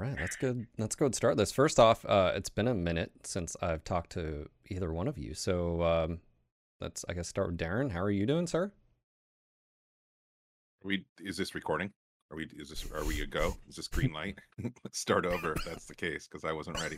Right, that's good. Let's go and start this. First off, uh, it's been a minute since I've talked to either one of you. So um, let's, I guess, start with Darren. How are you doing, sir? Are we is this recording? Are we is this are we a go? Is this green light? Let's start over if that's the case, because I wasn't ready.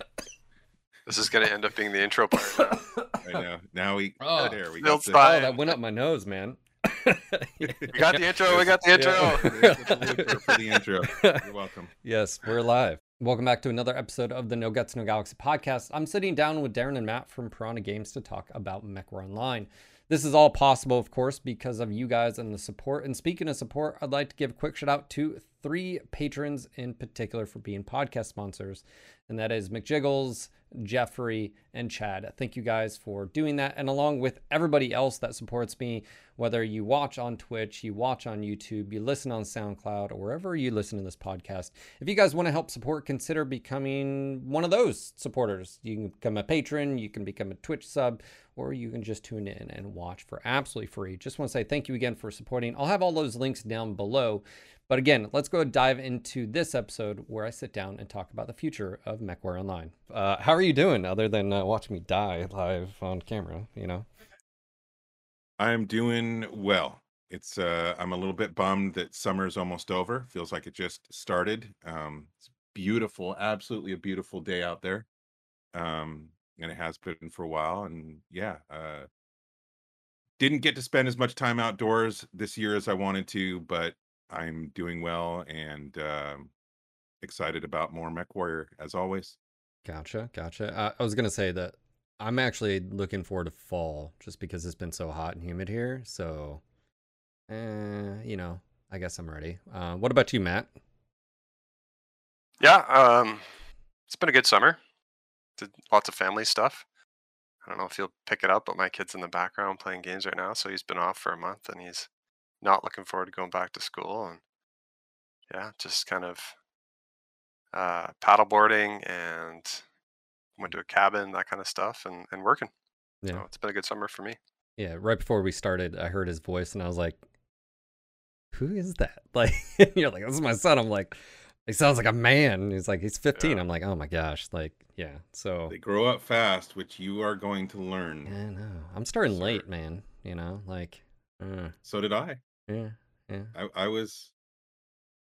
This is going to end up being the intro part now. I know. Now we Oh, there we Bill got the, Stein. Oh, that went up my nose, man. We got the intro. We got the intro. There's for the intro. You're welcome. Yes, we're live. Welcome back to another episode of the No Guts No Galaxy podcast. I'm sitting down with Darren and Matt from Piranha Games to talk about MechWarrior Online. This is all possible, of course, because of you guys and the support. And speaking of support, I'd like to give a quick shout out to three patrons in particular for being podcast sponsors, and that is McJiggles, Jeffrey, and Chad. Thank you guys for doing that. And along with everybody else that supports me, whether you watch on Twitch, you watch on YouTube, you listen on SoundCloud, or wherever you listen to this podcast, if you guys want to help support, consider becoming one of those supporters. You can become a patron, you can become a Twitch sub, or you can just tune in and watch for absolutely free. Just want to say thank you again for supporting. I'll have all those links down below. But again, let's go dive into this episode where I sit down and talk about the future of MechWarrior Online. Uh, how are you doing other than uh, watching me die live on camera, you know? I'm doing well. It's uh I'm a little bit bummed that summer's almost over. Feels like it just started. Um it's beautiful, absolutely a beautiful day out there. Um and it has been for a while and yeah, uh didn't get to spend as much time outdoors this year as I wanted to, but I'm doing well and um excited about more Mech Warrior as always. Gotcha, gotcha. Uh, I was gonna say that I'm actually looking forward to fall just because it's been so hot and humid here. So, eh, you know, I guess I'm ready. Uh, what about you, Matt? Yeah, um, it's been a good summer. Did lots of family stuff. I don't know if you'll pick it up, but my kid's in the background playing games right now, so he's been off for a month and he's not looking forward to going back to school. And yeah, just kind of uh, paddleboarding and went to a cabin, that kind of stuff, and, and working. Yeah. So it's been a good summer for me. Yeah, right before we started, I heard his voice and I was like, "Who is that?" Like, you're like, "This is my son." I'm like, "He sounds like a man." He's like, "He's 15." Yeah. I'm like, "Oh my gosh!" Like, yeah. So, They grow up fast, which you are going to learn. I know. I'm starting Sure. late, man. You know, like, uh, So did I. yeah, yeah, I, I was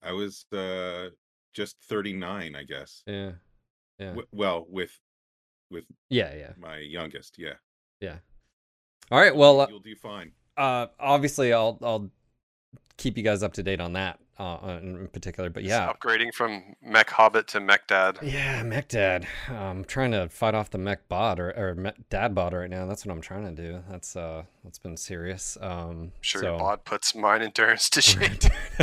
I was uh just 39, I guess. yeah, yeah, W- well, with with yeah, yeah, my youngest, yeah. yeah. All right. Well, uh, You'll do fine. uh, obviously, I'll I'll keep you guys up to date on that uh, in particular. But Just yeah, upgrading from Mech Hobbit to Mech Dad. Yeah, Mech Dad. I'm trying to fight off the Mech bot or, or Mech Dad bot right now. That's what I'm trying to do. That's uh, that's been serious. Um, Sure, so, your bod puts mine endurance to shame.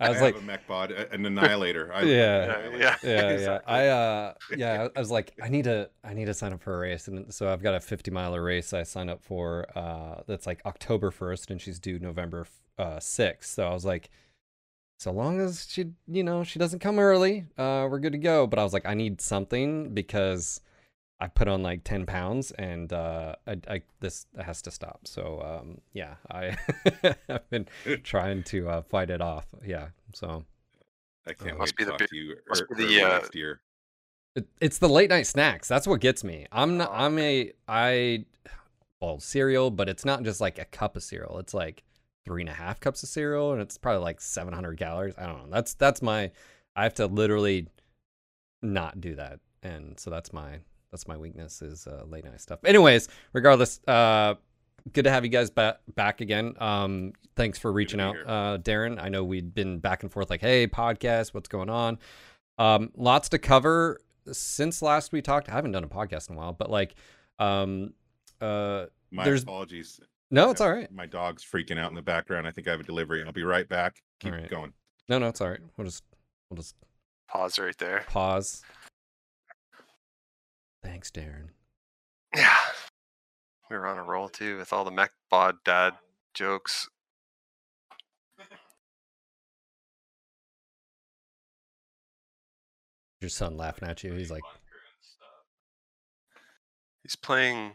I was have like, a mech bod, an annihilator. I, Yeah. Yeah, yeah. yeah, yeah. exactly. I uh, yeah, I was like, I need to, I need to sign up for a race, and so I've got a 50 miler race I signed up for. Uh, that's like October 1st, and she's due November uh 6th. So I was like, so long as she, you know, she doesn't come early, uh, we're good to go. But I was like, I need something because I put on like 10 pounds, and uh, I, I this has to stop. So um, yeah, I I've been trying to uh, fight it off. Yeah, so. I can't Must wait be to the talk big- to you must ear- be the, early uh, next year. It, it's the late night snacks. That's what gets me. I'm not. Oh, I'm a. I. Well, cereal, but it's not just like a cup of cereal. It's like three and a half cups of cereal, and it's probably like 700 calories. I don't know. That's that's my. I have to literally not do that, and so that's my that's my weakness is uh, late night stuff. Anyways, regardless, uh, good to have you guys back back again. Um, thanks for reaching out, uh, Darren. I know we'd been back and forth like, hey, podcast, what's going on? Um, lots to cover since last we talked. I haven't done a podcast in a while, but like, um, uh, My there's- apologies. No, it's all right. My dog's freaking out in the background. I think I have a delivery. I'll be right back. Keep All right. going. No, no, it's all right. We'll just we'll just Pause right there. pause. Thanks, Darren. Yeah. We were on a roll too with all the mech bod dad jokes. Your son laughing at you. He's like, He's playing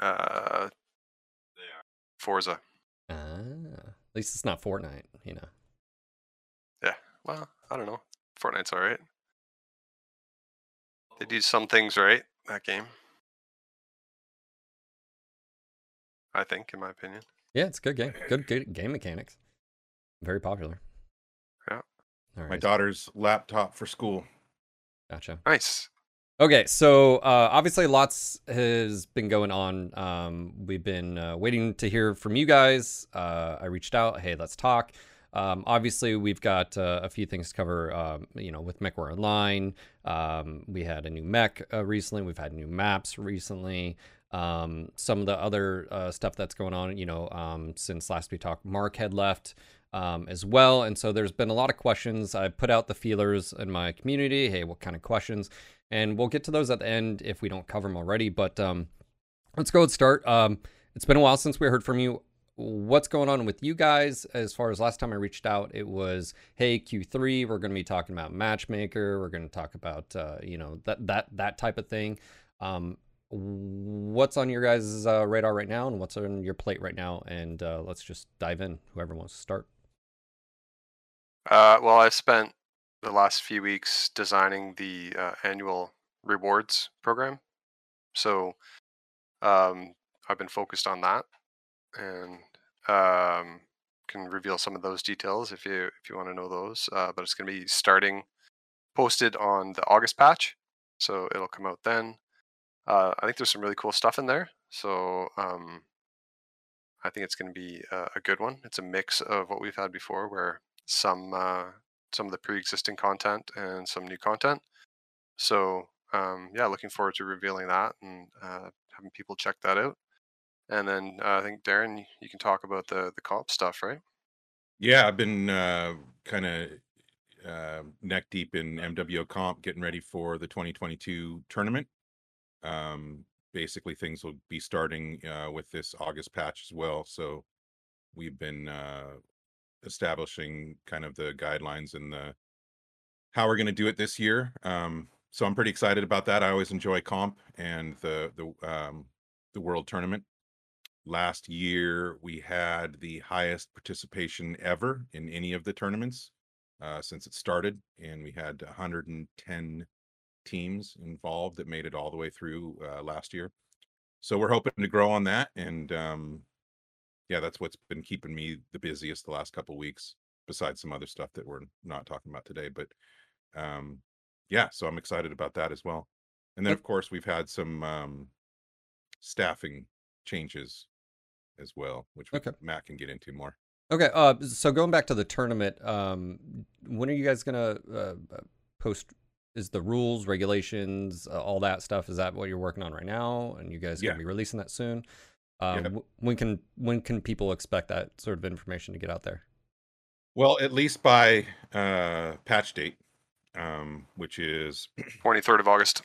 uh Forza. ah. At least it's not Fortnite, you know. Yeah. Well, I don't know. Fortnite's alright. They do some things right that game. I think, in my opinion. Yeah, it's a good game. Good, good game mechanics. Very popular. Yeah. All right. My daughter's laptop for school. Gotcha. Nice. Okay, so uh, obviously lots has been going on. Um, we've been uh, waiting to hear from you guys. Uh, I reached out. Hey, let's talk. Um, obviously, we've got uh, a few things to cover. Um, you know, with MechWarrior Online, um, we had a new mech uh, recently. We've had new maps recently. Um, some of the other uh, stuff that's going on. You know, um, since last we talked, Mark had left. Um, as well. And so there's been a lot of questions. I put out the feelers in my community. Hey, what kind of questions? And we'll get to those at the end if we don't cover them already. But um, let's go and start. Um, it's been a while since we heard from you. What's going on with you guys? As far as last time I reached out, it was, hey, Q3, we're going to be talking about Matchmaker. We're going to talk about, uh, you know, that that that type of thing. Um, what's on your guys' uh, radar right now, and what's on your plate right now? And uh, let's just dive in. Whoever wants to start. Uh, well, I've spent the last few weeks designing the uh, annual rewards program. So um, I've been focused on that, and um, can reveal some of those details if you if you want to know those. Uh, but it's going to be starting posted on the August patch, so it'll come out then. Uh, I think there's some really cool stuff in there, so um, I think it's going to be a, a good one. It's a mix of what we've had before, where some uh, some of the pre-existing content and some new content. So um, yeah, looking forward to revealing that and uh, having people check that out. And then uh, I think Darren, you can talk about the the comp stuff, right? Yeah, I've been uh, kind of uh, neck deep in MWO comp, getting ready for the 2022 tournament. Um, basically, things will be starting uh, with this August patch as well. So we've been uh, establishing kind of the guidelines and the how we're going to do it this year. Um, so I'm pretty excited about that. I always enjoy comp and the the um, the world tournament. Last year we had the highest participation ever in any of the tournaments uh, since it started, and we had 110 teams involved that made it all the way through uh, last year. So we're hoping to grow on that, and um, yeah, that's what's been keeping me the busiest the last couple weeks, besides some other stuff that we're not talking about today. But um, yeah, so I'm excited about that as well. And then of course we've had some um, staffing changes as well, which we, Okay. Matt can get into more. Okay, uh, so going back to the tournament, um, when are you guys gonna uh, uh, post? Is the rules, regulations, uh, all that stuff? Is that what you're working on right now? And you guys Yeah. gonna be releasing that soon? Um, Yep. wh- When can when can people expect that sort of information to get out there? Well, at least by uh, patch date, um, which is 23rd of August.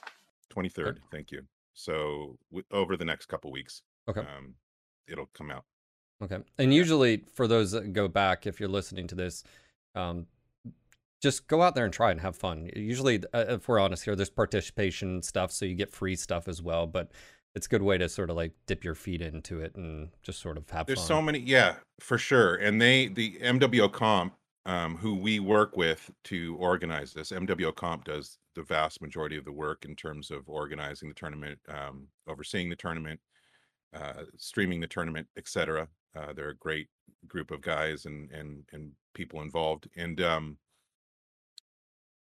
23rd. Thank you. So w- over the next couple weeks, Okay. um, it'll come out. Okay. And usually, for those that go back, if you're listening to this, um, just go out there and try and have fun. Usually, uh, if we're honest here, there's participation stuff, so you get free stuff as well. But it's a good way to sort of like dip your feet into it and just sort of have There's fun. so many, yeah, for sure. And they, the MWO Comp, um, who we work with to organize this, MWO Comp does the vast majority of the work in terms of organizing the tournament, um, overseeing the tournament, uh, streaming the tournament, etc. Uh, they're a great group of guys and and and people involved, and um,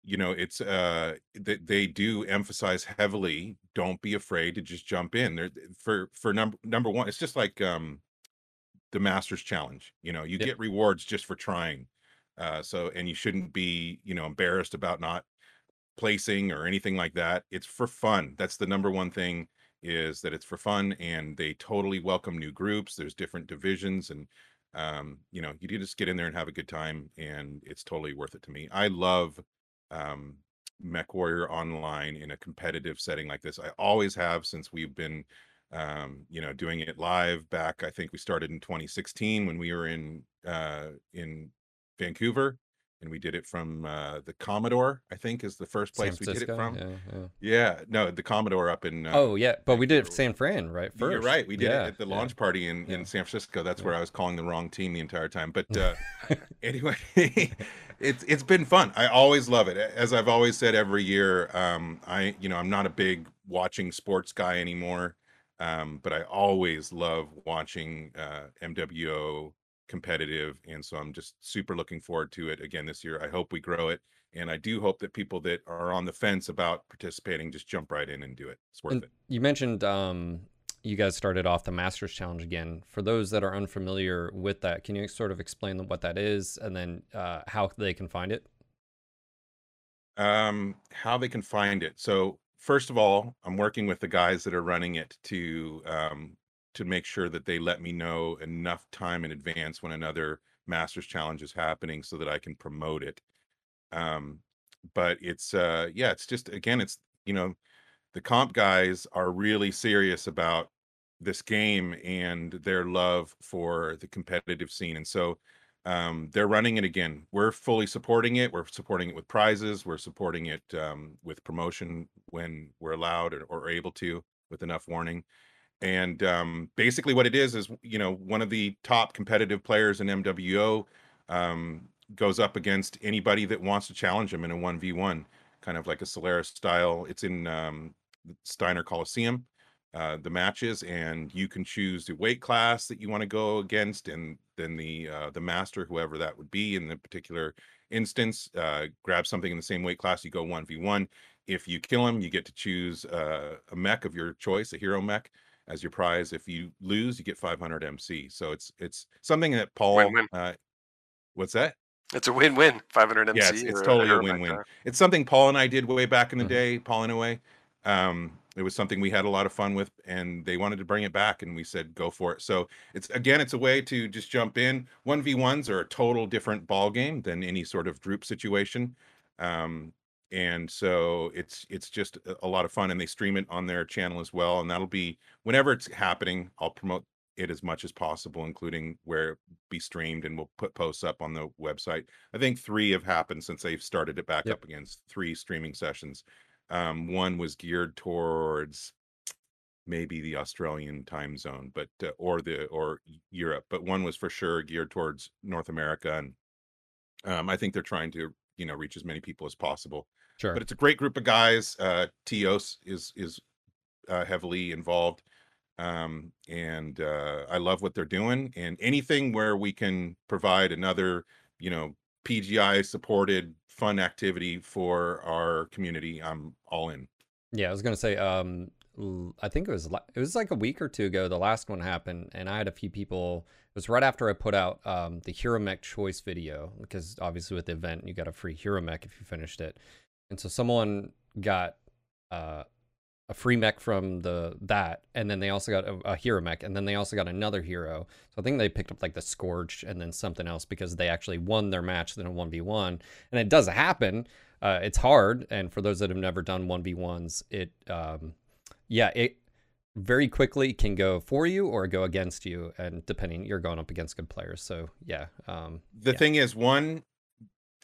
you know, it's uh, they, they do emphasize heavily. Don't be afraid to just jump in. There for for number number one, it's just like um the Masters Challenge. You know, you Yep. get rewards just for trying. Uh, so, and you shouldn't be, you know, embarrassed about not placing or anything like that. It's for fun. That's the number one thing is that it's for fun, and they totally welcome new groups. There's different divisions, and um, you know, you just get in there and have a good time, and it's totally worth it to me. I love um, Mech Warrior Online in a competitive setting like this. I always have since we've been um you know doing it live back i think we started in 2016 when we were in uh in vancouver and we did it from uh, the Commodore. I think is the first place we did it from. Yeah, yeah. Yeah, no, the Commodore up in. Uh, Oh yeah, but we did it. San Fran, right? First. You're right. We did Yeah, it at the launch party in, in San Francisco. That's where I was calling the wrong team the entire time. But uh, anyway, it's it's been fun. I always love it. As I've always said every year, um, I you know I'm not a big watching sports guy anymore, um, but I always love watching uh, MWO competitive, and so I'm just super looking forward to it again this year. I hope we grow it. And I do hope that people that are on the fence about participating just jump right in and do it. It's worth And it. you mentioned um, you guys started off the Masters Challenge again. For those that are unfamiliar with that, can you sort of explain what that is and then uh, how they can find it? um how they can find it so first of all i'm working with the guys that are running it to um to make sure that they let me know enough time in advance when another masters challenge is happening so that i can promote it um but it's uh yeah it's just again it's you know the comp guys are really serious about this game and their love for the competitive scene and so um, they're running it again. We're fully supporting it. We're supporting it with prizes. We're supporting it um, with promotion when we're allowed or, or able to with enough warning. And um, basically, what it is is, you know, one of the top competitive players in MWO um, goes up against anybody that wants to challenge him in a 1v1, kind of like a Solaris style. It's in um, Steiner Coliseum uh, the matches, and you can choose the weight class that you want to go against, and then the uh, the master, whoever that would be in the particular instance, uh, grab something in the same weight class. You go one v one. If you kill him, you get to choose uh, a mech of your choice, a hero mech, as your prize. If you lose, you get 500 MC. So it's it's something that Paul. Win-win. Uh, what's that? It's a win-win. 500 MC. Yeah, it's, it's totally a win-win. It's something Paul and I did way back in the Mhm. day. Paul in a way, um, it was something we had a lot of fun with, and they wanted to bring it back, and we said go for it. So it's again, it's a way to just jump in. One v ones are a total different ball game than any sort of group situation, um, and so it's it's just a, lot of fun. And they stream it on their channel as well, and that'll be whenever it's happening. I'll promote it as much as possible, including where it be streamed, and we'll put posts up on the website. I think three have happened since they've started it back Yep. up against three streaming sessions. Um, one was geared towards maybe the Australian time zone, but uh, or the or Europe, but one was for sure geared towards North America, and um, I think they're trying to you know reach as many people as possible. Sure. But it's a great group of guys. Uh, Tios is is uh, heavily involved, um, and uh, I love what they're doing. And anything where we can provide another, you know, PGI supported fun activity for our community, I'm all in. Yeah, I was gonna say. Um, I think it was it was like a week or two ago. The last one happened, and I had a few people. It was right after I put out um, the Hero Mech choice video because obviously with the event you got a free Hero Mech if you finished it, and so someone got uh, a free mech from the that, and then they also got a, a Hero Mech, and then they also got another hero. So I think they picked up like the Scourge and then something else because they actually won their match in a one v one, and it does happen. Uh, it's hard, and for those that have never done one v ones, it um, yeah, it very quickly can go for you or go against you, and depending, you're going up against good players. So yeah, um, The Yeah. thing is, one,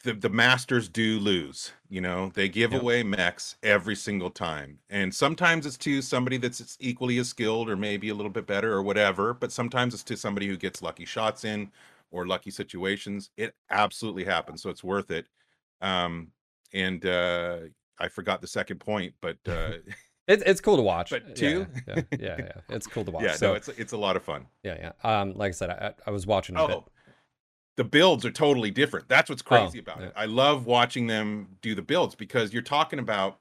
the the masters do lose. You know, they give Yep. away mechs every single time, and sometimes it's to somebody that's equally as skilled or maybe a little bit better or whatever. But sometimes it's to somebody who gets lucky shots in or lucky situations. It absolutely happens, so it's worth it. Um, and uh, I forgot the second point, but uh, it's it's cool to watch. But two? yeah, yeah, yeah, yeah. it's cool to watch. yeah, so no, it's it's a lot of fun. yeah, yeah. Um, like I said, I, I was watching a bit. Oh, the builds are totally different. That's what's oh, crazy Oh, about yeah. it. I love watching them do the builds because you're talking about,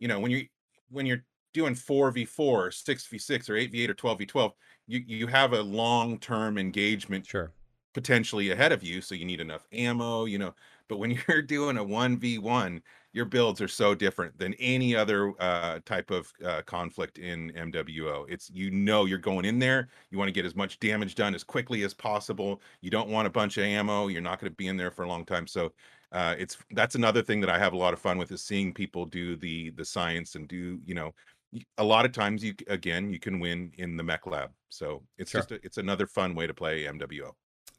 you know, when you when you're doing four v four, six v six, or eight v eight, or twelve v twelve, you you have a long term engagement Sure. potentially ahead of you, so you need enough ammo, you know. But when you're doing a one v one, your builds are so different than any other uh, type of uh, conflict in MWO. It's you know you're going in there, you want to get as much damage done as quickly as possible. You don't want a bunch of ammo. You're not going to be in there for a long time. So uh, it's that's another thing that I have a lot of fun with is seeing people do the the science and do you know a lot of times you again you can win in the mech lab. So it's Sure. just a, it's another fun way to play MWO.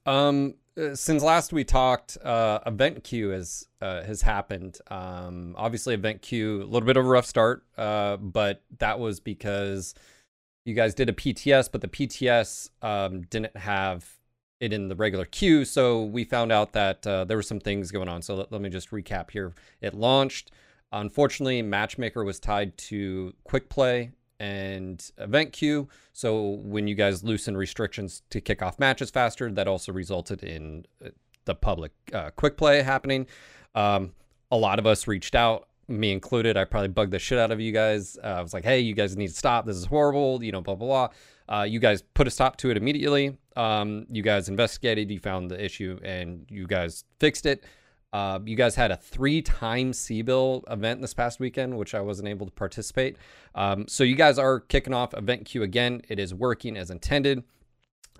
Um, uh, since last we talked, uh, event queue has uh, has happened. Um, obviously, event queue a little bit of a rough start, uh, but that was because you guys did a PTS, but the PTS um, didn't have it in the regular queue. So we found out that uh, there were some things going on. So let, let me just recap here. It launched. Unfortunately, Matchmaker was tied to Quick Play and Event Queue. So when you guys loosen restrictions to kick off matches faster, that also resulted in uh, the public uh, Quick Play happening. Um, a lot of us reached out, me included. I probably bugged the shit out of you guys. Uh, I was like, hey, you guys need to stop. This is horrible. You know, blah, blah, blah. Uh, you guys put a stop to it immediately. Um, you guys investigated, you found the issue, and you guys fixed it. Uh, you guys had a three-time C-Bill event this past weekend, which I wasn't able to participate. Um, so you guys are kicking off Event Queue again. It is working as intended.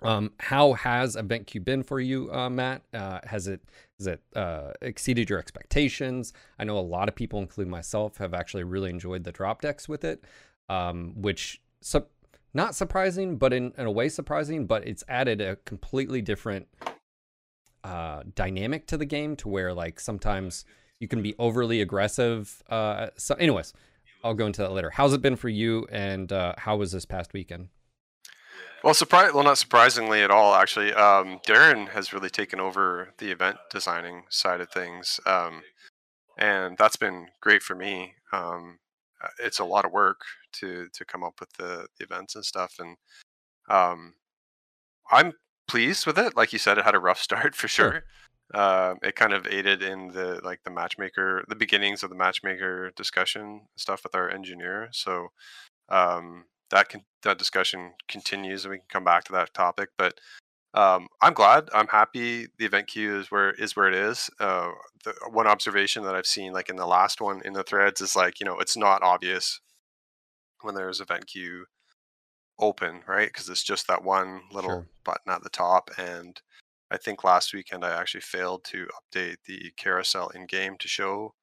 Um, how has Event Queue been for you, uh, Matt? Uh, has it has it uh, exceeded your expectations? I know a lot of people, including myself, have actually really enjoyed the drop decks with it, um, which su- not surprising, but in, in a way surprising. But it's added a completely different uh, dynamic to the game to where like sometimes you can be overly aggressive. Uh, so, anyways, I'll go into that later. How's it been for you, and uh, how was this past weekend? Well, surprise. Well, not surprisingly at all. Actually, um, Darren has really taken over the event designing side of things, um, and that's been great for me. Um, uh, it's a lot of work to to come up with the, the events and stuff, and um, I'm pleased with it. Like you said, it had a rough start for sure. sure. Uh, it kind of aided in the like the matchmaker, the beginnings of the matchmaker discussion stuff with our engineer. So um, that can that discussion continues, and we can come back to that topic. But um, I'm glad. I'm happy. The event queue is where is where it is. Uh, the one observation that I've seen, like in the last one in the threads, is like you know it's not obvious when there's event queue open, right? Because it's just that one little sure. button at the top. And I think last weekend I actually failed to update the carousel in game to show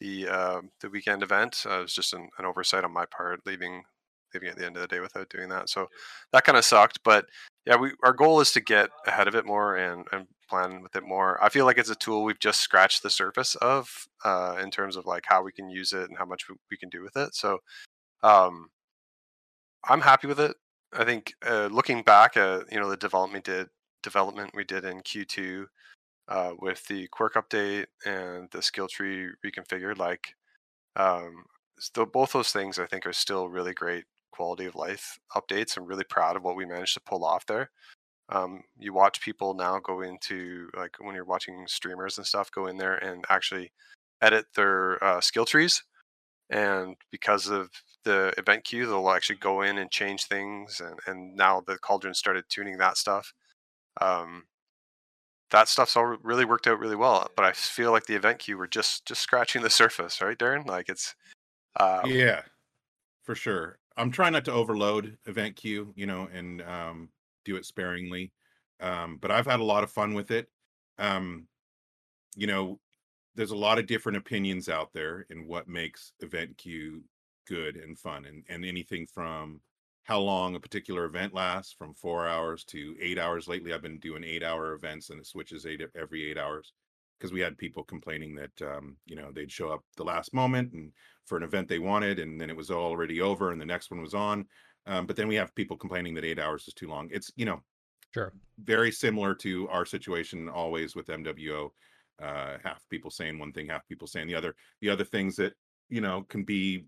the uh, the weekend event. Uh, it was just an, an, oversight on my part, leaving leaving at the end of the day without doing that. So that kind of sucked. But yeah, we our goal is to get ahead of it more and and plan with it more. I feel like it's a tool we've just scratched the surface of uh, in terms of like how we can use it and how much we, we can do with it. So um, I'm happy with it. I think uh, looking back at you know the development did development we did in Q2 uh, with the quirk update and the skill tree reconfigured, like um, both those things I think are still really great quality of life updates. I'm really proud of what we managed to pull off there. Um, you watch people now go into like when you're watching streamers and stuff go in there and actually edit their uh, skill trees and because of the event queue they'll actually go in and change things and, and now the cauldron started tuning that stuff. Um, that stuff's all really worked out really well but i feel like the event queue we're just just scratching the surface right darren? Like it's um, yeah for sure. I'm trying not to overload event queue you know and um, do it sparingly um, but i've had a lot of fun with it. Um, you know there's a lot of different opinions out there in what makes event queue good and fun and, and anything from how long a particular event lasts from four hours to eight hours. Lately i've been doing eight hour events and it switches eight every eight hours because we had people complaining that um, you know they'd show up the last moment and for an event they wanted and then it was already over and the next one was on. Um, but then we have people complaining that eight hours is too long. It's you know sure. very similar to our situation always with mwo uh, half people saying one thing, half people saying the other. The other things that you know can be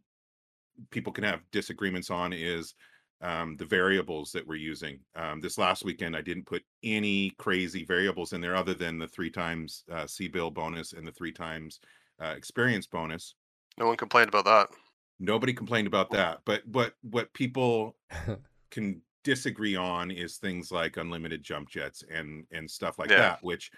people can have disagreements on is um, the variables that we're using. Um, this last weekend, I didn't put any crazy variables in there other than the three times uh, bill bonus and the three times uh, experience bonus. No one complained about that. Nobody complained about that. But what what people can disagree on is things like unlimited jump jets and and stuff like yeah. that, which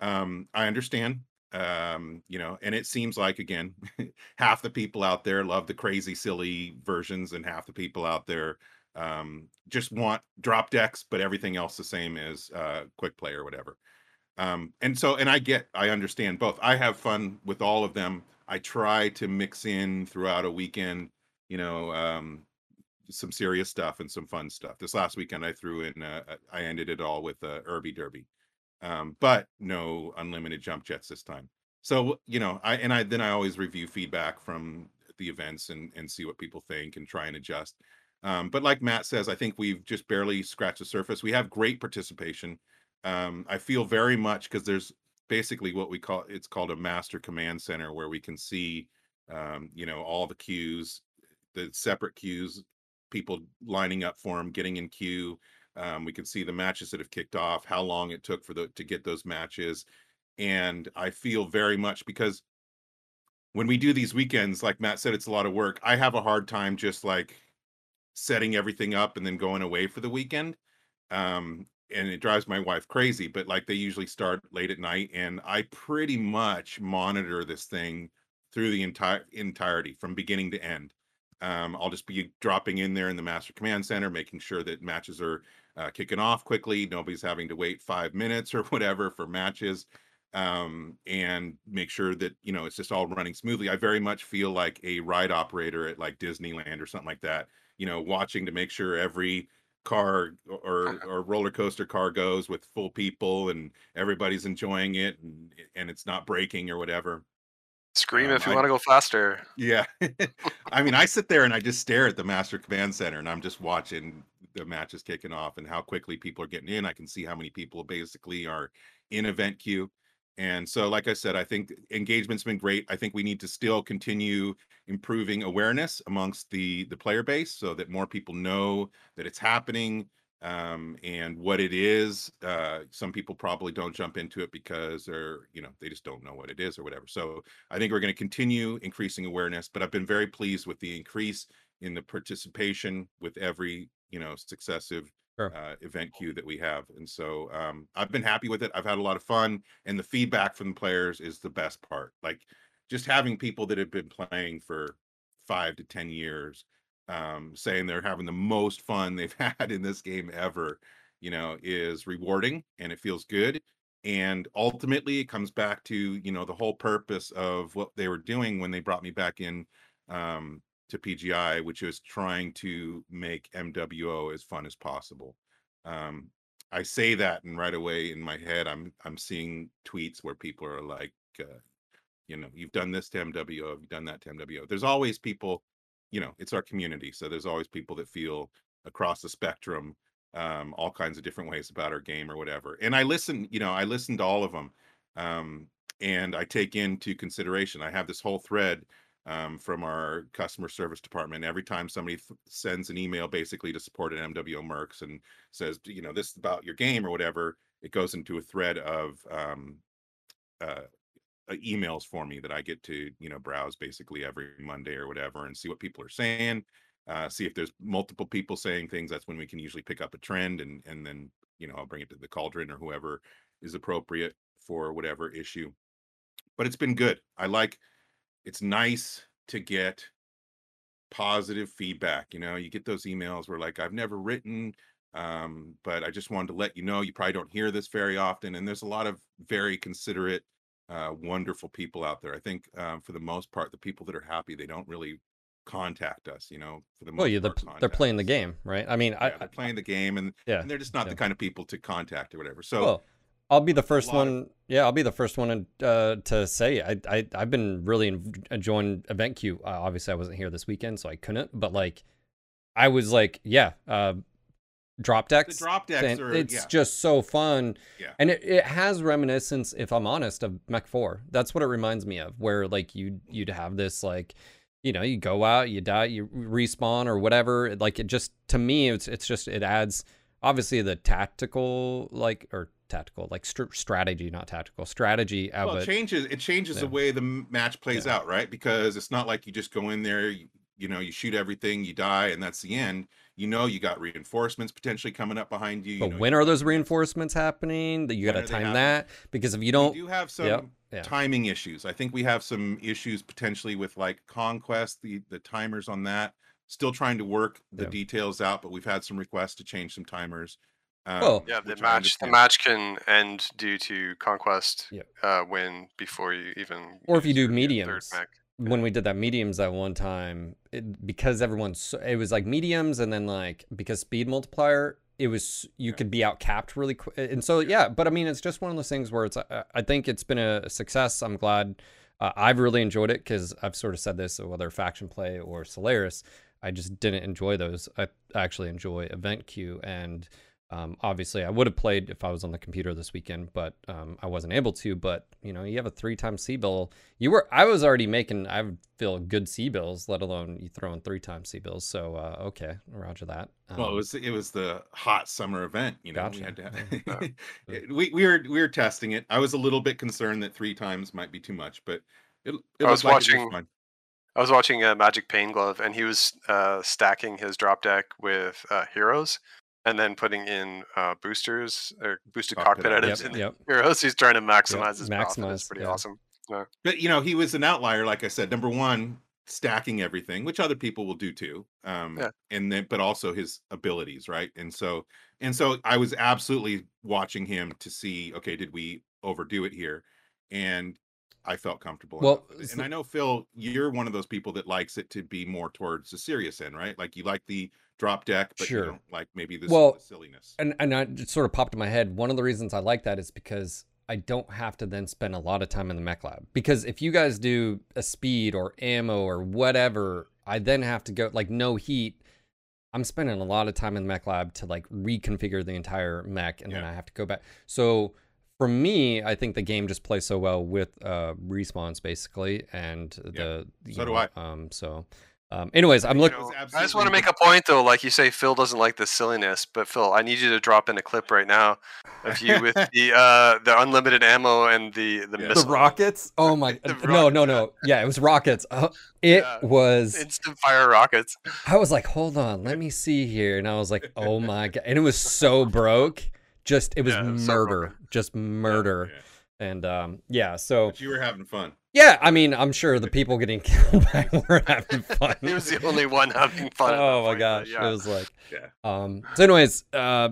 um, I understand. Um, you know, and it seems like again, half the people out there love the crazy, silly versions, and half the people out there um, just want drop decks, but everything else the same as uh, quick play or whatever. Um, and so, and I get, I understand both. I have fun with all of them. I try to mix in throughout a weekend, you know, um, some serious stuff and some fun stuff. This last weekend, I threw in, uh, I ended it all with uh, Urbie Derby um, but no unlimited jump jets this time. So you know, I and I then I always review feedback from the events and and see what people think and try and adjust. Um, but like Matt says, I think we've just barely scratched the surface. We have great participation. Um, I feel very much because there's basically what we call it's called a master command center where we can see um, you know all the queues the separate queues people lining up for them getting in queue um, we can see the matches that have kicked off how long it took for the to get those matches and i feel very much because when we do these weekends like matt said it's a lot of work i have a hard time just like setting everything up and then going away for the weekend um and it drives my wife crazy but like they usually start late at night and i pretty much monitor this thing through the entire entirety from beginning to end. Um, i'll just be dropping in there in the master command center making sure that matches are uh, kicking off quickly nobody's having to wait five minutes or whatever for matches um, and make sure that you know it's just all running smoothly i very much feel like a ride operator at like disneyland or something like that you know watching to make sure every car or or roller coaster car goes with full people and everybody's enjoying it and and it's not breaking or whatever. Scream Um, if you I want to go faster. yeah. I mean, I sit there and I just stare at the Master Command Center and I'm just watching the matches kicking off and how quickly people are getting in. I can see how many people basically are in event queue. And so, like I said, I think engagement's been great. I think we need to still continue improving awareness amongst the the player base so that more people know that it's happening um, and what it is. Uh, some people probably don't jump into it because they're, you know, they just don't know what it is or whatever. So I think we're going to continue increasing awareness, but I've been very pleased with the increase in the participation with every, you know, successive Sure. uh, event queue that we have. And so um, I've been happy with it. I've had a lot of fun, and the feedback from the players is the best part. Like just having people that have been playing for five to 10 years um, saying they're having the most fun they've had in this game ever, you know, is rewarding and it feels good. And ultimately, it comes back to, you know, the whole purpose of what they were doing when they brought me back in um, to PGI, which is trying to make MWO as fun as possible. Um, I say that, and right away in my head, I'm I'm seeing tweets where people are like, uh, you know, you've done this to MWO, you've done that to MWO. There's always people, you know, it's our community, so there's always people that feel across the spectrum, um, all kinds of different ways about our game or whatever. And I listen, you know, I listen to all of them, um, and I take into consideration. I have this whole thread um, from our customer service department. Every time somebody th- sends an email basically to support an MWO Mercs and says, you know, this is about your game or whatever, it goes into a thread of um, uh, uh, emails for me that I get to, you know, browse basically every Monday or whatever and see what people are saying. Uh, see if there's multiple people saying things. That's when we can usually pick up a trend and and then you know I'll bring it to the cauldron or whoever is appropriate for whatever issue. But it's been good. I like. It's nice to get positive feedback. You know, you get those emails where like I've never written, um, but I just wanted to let you know. You probably don't hear this very often, and there's a lot of very considerate, uh, wonderful people out there. I think um, for the most part, the people that are happy, they don't really contact us. You know, for the most Well, yeah, they're, part, they're playing the game, right? I mean, I, Yeah, they're playing the game, and yeah, and they're just not yeah. the kind of people to contact or whatever. So Well, I'll be the first lot of- one. Yeah, I'll be the first one uh, to say I, I I've been really enjoying Event Queue. Uh, obviously, I wasn't here this weekend, so I couldn't. But like, I was like, yeah, uh, drop the decks. drop decks are it's yeah, just so fun, yeah. and it, it has reminiscence, if I'm honest, of Mech Four. That's what it reminds me of, where like you you'd have this like. You know, you go out, you die, you respawn or whatever. Like it just to me, it's it's just it adds obviously the tactical like or tactical like str- strategy not tactical strategy well, it changes it changes the way the match plays Yeah. out right? Because it's not like you just go in there you, you know you shoot everything you die and that's the end. You know you got reinforcements potentially coming up behind you, you but know, when you- are those reinforcements happening? That you got to time that? Because if you don't do have some Yep, yeah. timing issues. I think we have some issues potentially with like conquest the the timers on that. Still trying to work the Yeah. details out but we've had some requests to change some timers um, Well- Yeah, the match the match can end due to conquest Yeah. uh, win before you even Or if you do your- your third mediums. mech. when we did that mediums at one time it, because everyone's it was like mediums and then like because speed multiplier it was you could be out capped really quick. And so yeah, but I mean, it's just one of those things where it's. I I think it's been a success. I'm glad. Uh, I've really enjoyed it because I've sort of said this whether faction play or Solaris. I just didn't enjoy those. I actually enjoy event queue and um, obviously, I would have played if I was on the computer this weekend, but um, I wasn't able to. But you know, you have a three-time C bill. You were, I was already making, I feel good C bills, let alone you throw in three-time C bills. So uh, okay, Roger that. Um, well, it was it was the hot summer event. You know, gotcha. we had to. we we were we were testing it. I was a little bit concerned that three times might be too much, but it, it I was watching. I was watching uh, Magic Pain Glove, and he was uh, stacking his drop deck with uh, heroes and then putting in uh, boosters or boosted cockpit, cockpit items yep, in yep. heroes. He's trying to maximize yep. his maximize, profit. It's pretty yeah. awesome. Yeah. But you know, he was an outlier, like I said. Number one, stacking everything, which other people will do too. Um, yeah. and then but also his abilities, right? And so and so I was absolutely watching him to see, okay, did we overdo it here? And I felt comfortable. Well, and I know Phil, you're one of those people that likes it to be more towards the serious end, right? Like you like the drop deck, but sure. you don't like maybe this well, silliness. And and I just sort of popped in my head. One of the reasons I like that is because I don't have to then spend a lot of time in the mech lab. Because if you guys do a speed or ammo or whatever, I then have to go like no heat. I'm spending a lot of time in the mech lab to like reconfigure the entire mech, and yeah. then I have to go back. So for me, I think the game just plays so well with uh, respawns basically, and the so know, do I. Um, so, um, anyways, I'm looking. You know, I just want to make a point though. Like you say, Phil doesn't like the silliness, but Phil, I need you to drop in a clip right now of you with the uh, the unlimited ammo and the the Yeah. The rockets? Oh my! The no, no, no. Yeah, it was rockets. Uh, it Yeah. was. instant fire rockets. I was like, hold on, let me see here, and I was like, oh my god, and it was so broke. Just it was Yeah, it was so murder, broken. just murder, Yeah. and um, yeah. So But you were having fun. Yeah, I mean, I'm sure the people getting killed by weren't having fun. He was the only one having fun. oh my point, gosh, yeah. it was like Yeah. um so anyways uh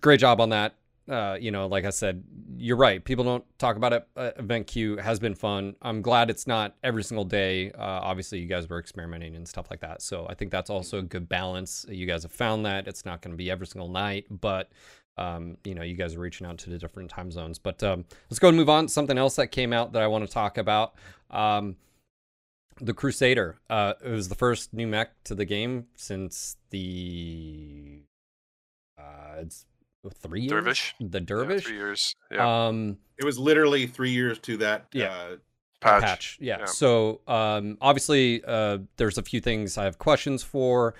great job on that uh you know like i said you're right people don't talk about it uh, event q has been fun i'm glad it's not every single day uh obviously you guys were experimenting and stuff like that so i think that's also a good balance you guys have found that it's not going to be every single night but um, you know, you guys are reaching out to the different time zones. But um, let's go and move on. Something else that came out that I want to talk about. Um, the Crusader. Uh, it was the first new mech to the game since the uh, it's three years. Dervish? The Yeah, Dervish. three years. Yeah. um, It was literally three years to that. Yeah. Uh, patch. Yeah. Yeah. So um, obviously, uh, there's a few things I have questions for.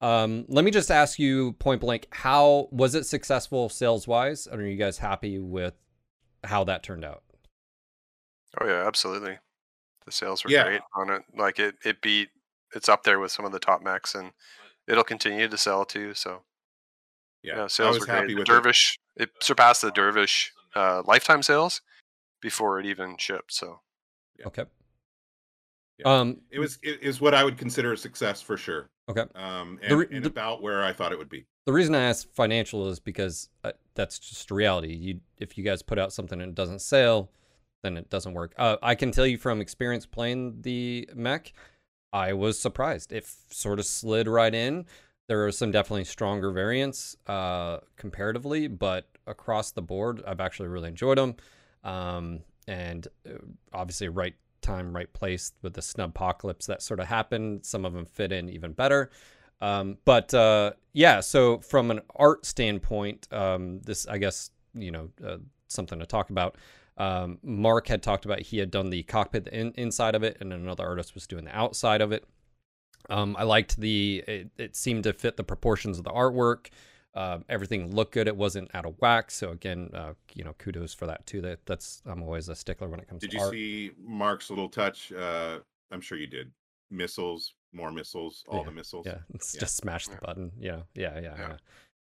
Um, let me just ask you point blank: How was it successful sales wise? Are you guys happy with how that turned out? Oh yeah, absolutely. The sales were Yeah. great on it. Like it, it beat. It's up there with some of the top mechs, and it'll continue to sell too. So yeah. yeah, I sales was were happy great. The with it. Dervish, it. surpassed the Dervish uh, lifetime sales before it even shipped. So Yeah. Okay. Yeah. Um, It was it is what I would consider a success for sure. Okay. Um, and, re- and about where I thought it would be. the reason I asked financial is because uh, that's just reality. You, if you guys put out something and it doesn't sell, then it doesn't work. Uh, I can tell you from experience playing the mech, I was surprised. It sort of slid right in. There are some definitely stronger variants uh, comparatively, but across the board, I've actually really enjoyed them. Um, and uh, obviously, right time, right place with the snub apocalypse that sort of happened. Some of them fit in even better. Um, but uh, yeah, so from an art standpoint, um, this I guess you know uh, something to talk about. Um, Mark had talked about he had done the cockpit in, inside of it, and another artist was doing the outside of it. Um, I liked the it, it seemed to fit the proportions of the artwork. Uh, everything looked good. It wasn't out of whack. So again, uh, you know, kudos for that too. That that's I'm always a stickler when it comes. Did to you art. see Mark's little touch? Uh, I'm sure you did. Missiles, more missiles, all the missiles. Yeah, it's Yeah. just smash the Yeah. button. Yeah, yeah, yeah, Yeah.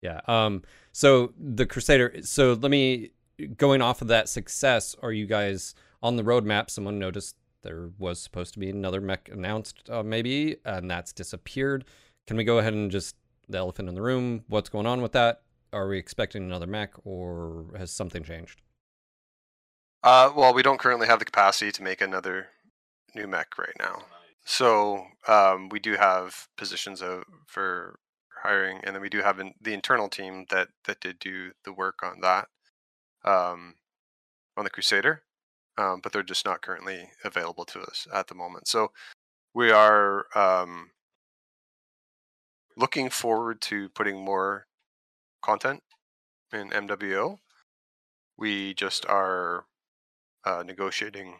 yeah, yeah. Um, so the Crusader. So let me going off of that success. Are you guys on the roadmap? Someone noticed there was supposed to be another mech announced, uh, maybe, and that's disappeared. Can we go ahead and just the elephant in the room? What's going on with that? Are we expecting another mech, or has something changed? Uh, well, we don't currently have the capacity to make another new mech right now. So um, we do have positions of, for hiring, and then we do have the internal team that that did do the work on that, um, on the Crusader, um, but they're just not currently available to us at the moment. So we are um, looking forward to putting more content in MWO. We just are uh, negotiating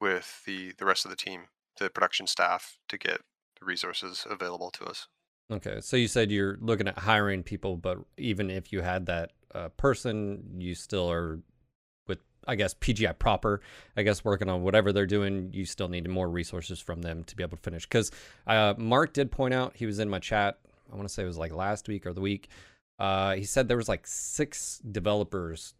with the the rest of the team, the production staff, to get the resources available to us. Okay, so you said you're looking at hiring people, but even if you had that uh, person, you still are I guess, PGI proper. I guess working on whatever they're doing, you still need more resources from them to be able to finish. Because uh, Mark did point out, he was in my chat. I want to say it was like last week or the week. Uh, he said there was like six developers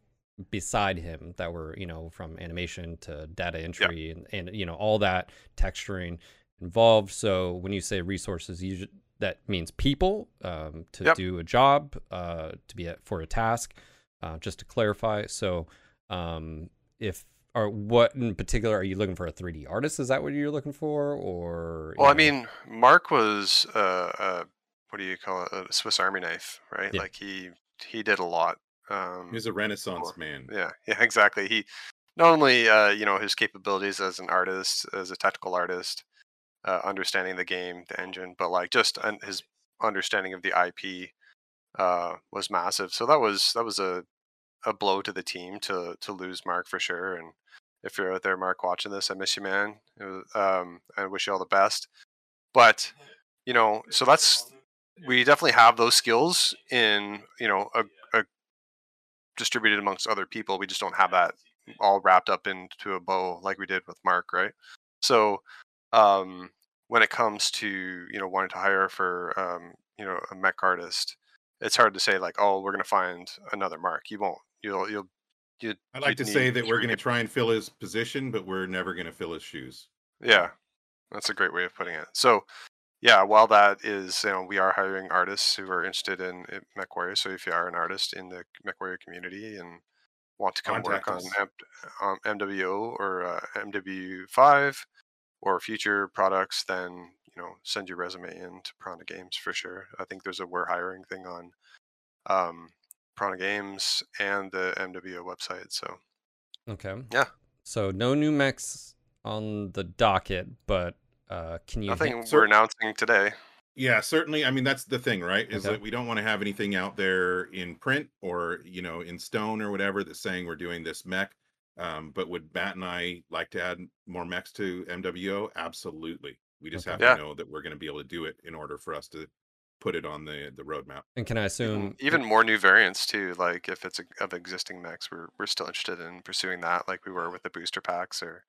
beside him that were, you know, from animation to data entry and, and you know all that texturing involved. So when you say resources, you that means people um, to Yep. do a job, uh, to be at, for a task. Uh, just to clarify, so um, if or what in particular are you looking for a 3D artist? Is that what you're looking for, or you Well, I mean, Mark was uh, uh, what do you call it? A Swiss Army knife, right? Yeah. Like he he did a lot. Um, He's a renaissance Or- man. Yeah, yeah, exactly. He not only uh, you know his capabilities as an artist, as a technical artist, uh, understanding the game, the engine, but like just un- his understanding of the IP uh, was massive. So that was that was a a blow to the team to to lose Mark for sure. And if you're out there, Mark, watching this, I miss you, man. Was, um, I wish you all the best. But you know, so that's we definitely have those skills in you know a, a distributed amongst other people. We just don't have that all wrapped up into a bow like we did with Mark, right? So um, when it comes to you know wanting to hire for um, you know a mech artist, it's hard to say like, oh, we're gonna find another Mark. You won't. You'll you'll. You, I'd like to say that we're going to try and fill his position, but we're never going to fill his shoes. Yeah, that's a great way of putting it. So, yeah, while that is, you know, we are hiring artists who are interested in, MechWarrior. So if you are an artist in the MechWarrior community and want to come Contact work on. M- MWO or uh, MW5 or future products, then you know, send your resume in to Piranha Games for sure. I think there's a we're hiring thing on um, Piranha Games and the MWO website. So okay, Yeah. So no new mechs on the docket, but uh, can you? nothing hint- so- we're announcing today. Yeah, certainly. I mean, that's the thing, right? Is Okay. that we don't want to have anything out there in print or you know in stone or whatever that's saying we're doing this mech. Um, but would Matt and I like to add more mechs to MWO? Absolutely. We just Okay. have Yeah. to know that we're going to be able to do it in order for us to put it on the the roadmap. and can I assume even more new variants too like if it's a, of existing mechs we're, we're still interested in pursuing that like we were with the booster packs or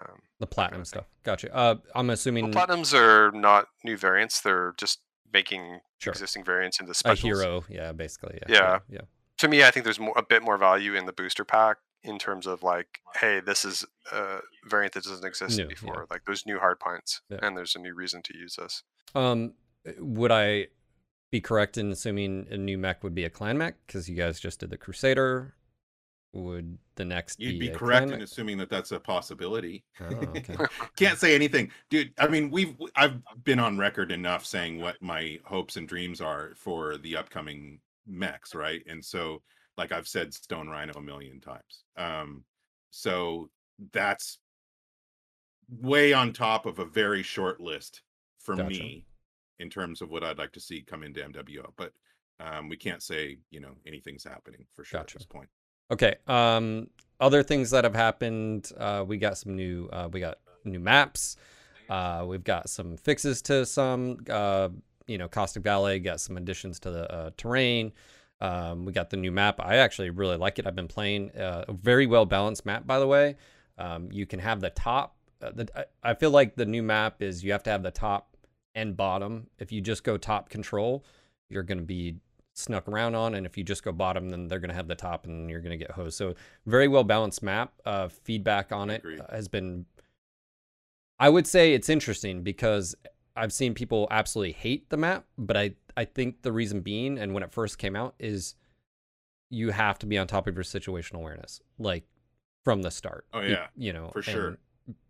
um, the platinum thing. stuff? Gotcha. Uh, I'm assuming well, platinums are not new variants they're just making Sure. existing variants into a specials hero. Yeah, basically. Yeah. Yeah. Yeah. to me i think there's more, a bit more value in the booster pack in terms of like hey this is a variant that doesn't exist New, yeah. before like there's new hard points Yeah. and there's a new reason to use this Um, would I be correct in assuming a new mech would be a clan mech because you guys just did the Crusader? Would the next You'd be be a correct clan in mech? assuming that that's a possibility. Oh, okay. Can't say anything, dude. I mean, we've I've been on record enough saying what my hopes and dreams are for the upcoming mechs, right? And so, like I've said, Stone Rhino a million times. Um, so that's way on top of a very short list for Gotcha. me in terms of what I'd like to see come into MWO. But um, we can't say you know anything's happening for sure Gotcha. at this point. Okay. Um, other things that have happened. Uh, we got some new. Uh, we got new maps. Uh, we've got some fixes to some. Uh, you know, Caustic Valley got some additions to the uh, terrain. Um, we got the new map. I actually really like it. I've been playing uh, a very well balanced map, by the way. Um, you can have the top. Uh, the, I, I feel like the new map is you have to have the top and bottom. If you just go top control, you're going to be snuck around on, and if you just go bottom, then they're going to have the top, and you're going to get hosed. So very well balanced map. Uh, feedback on it has been. I would say it's interesting because I've seen people absolutely hate the map, but I I think the reason being, and when it first came out, is you have to be on top of your situational awareness, like from the start. Oh, You- yeah, you, know for sure.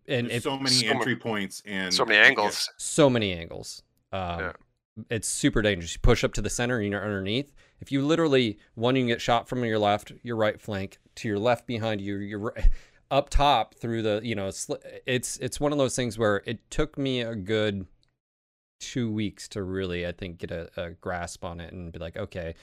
And, and There's if so many so mu- entry points and so many yeah, angles so many angles. Um, Yeah. it's super dangerous. You push up to the center and you're underneath. If you literally one, you can get shot from your left, your right flank, to your left behind you, your up top through the you know it's it's one of those things where it took me a good two weeks to really I think get a, a grasp on it and be like okay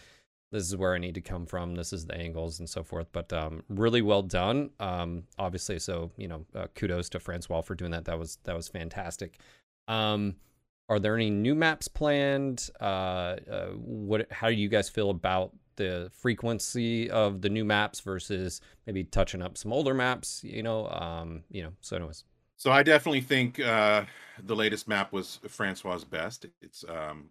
this is where I need to come from. This is the angles and so forth. But um, really well done. Um, obviously, so you know, uh, kudos to Francois for doing that. That was that was fantastic. Um, are there any new maps planned? Uh, uh, what? How do you guys feel about the frequency of the new maps versus maybe touching up some older maps? You know, um, you know. So, anyways. So I definitely think uh, the latest map was Francois's best. It's um,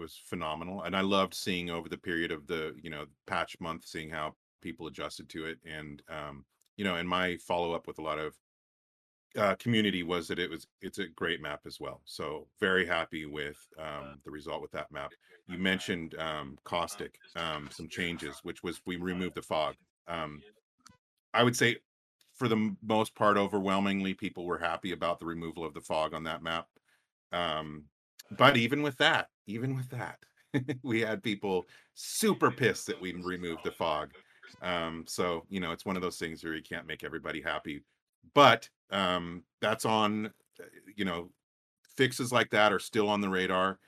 was phenomenal, and I loved seeing over the period of the you know patch month, seeing how people adjusted to it, and um, you know, and my follow up with a lot of uh, community was that it was it's a great map as well. So very happy with um, the result with that map. You mentioned um, caustic, um, some changes, which was we removed the fog. Um, I would say for the most part, overwhelmingly, people were happy about the removal of the fog on that map. Um, but even with that, even with that, we had people super pissed that we removed the fog. Um, so you know, it's one of those things where you can't make everybody happy but um, that's on uh, you know fixes like that are still on the radar.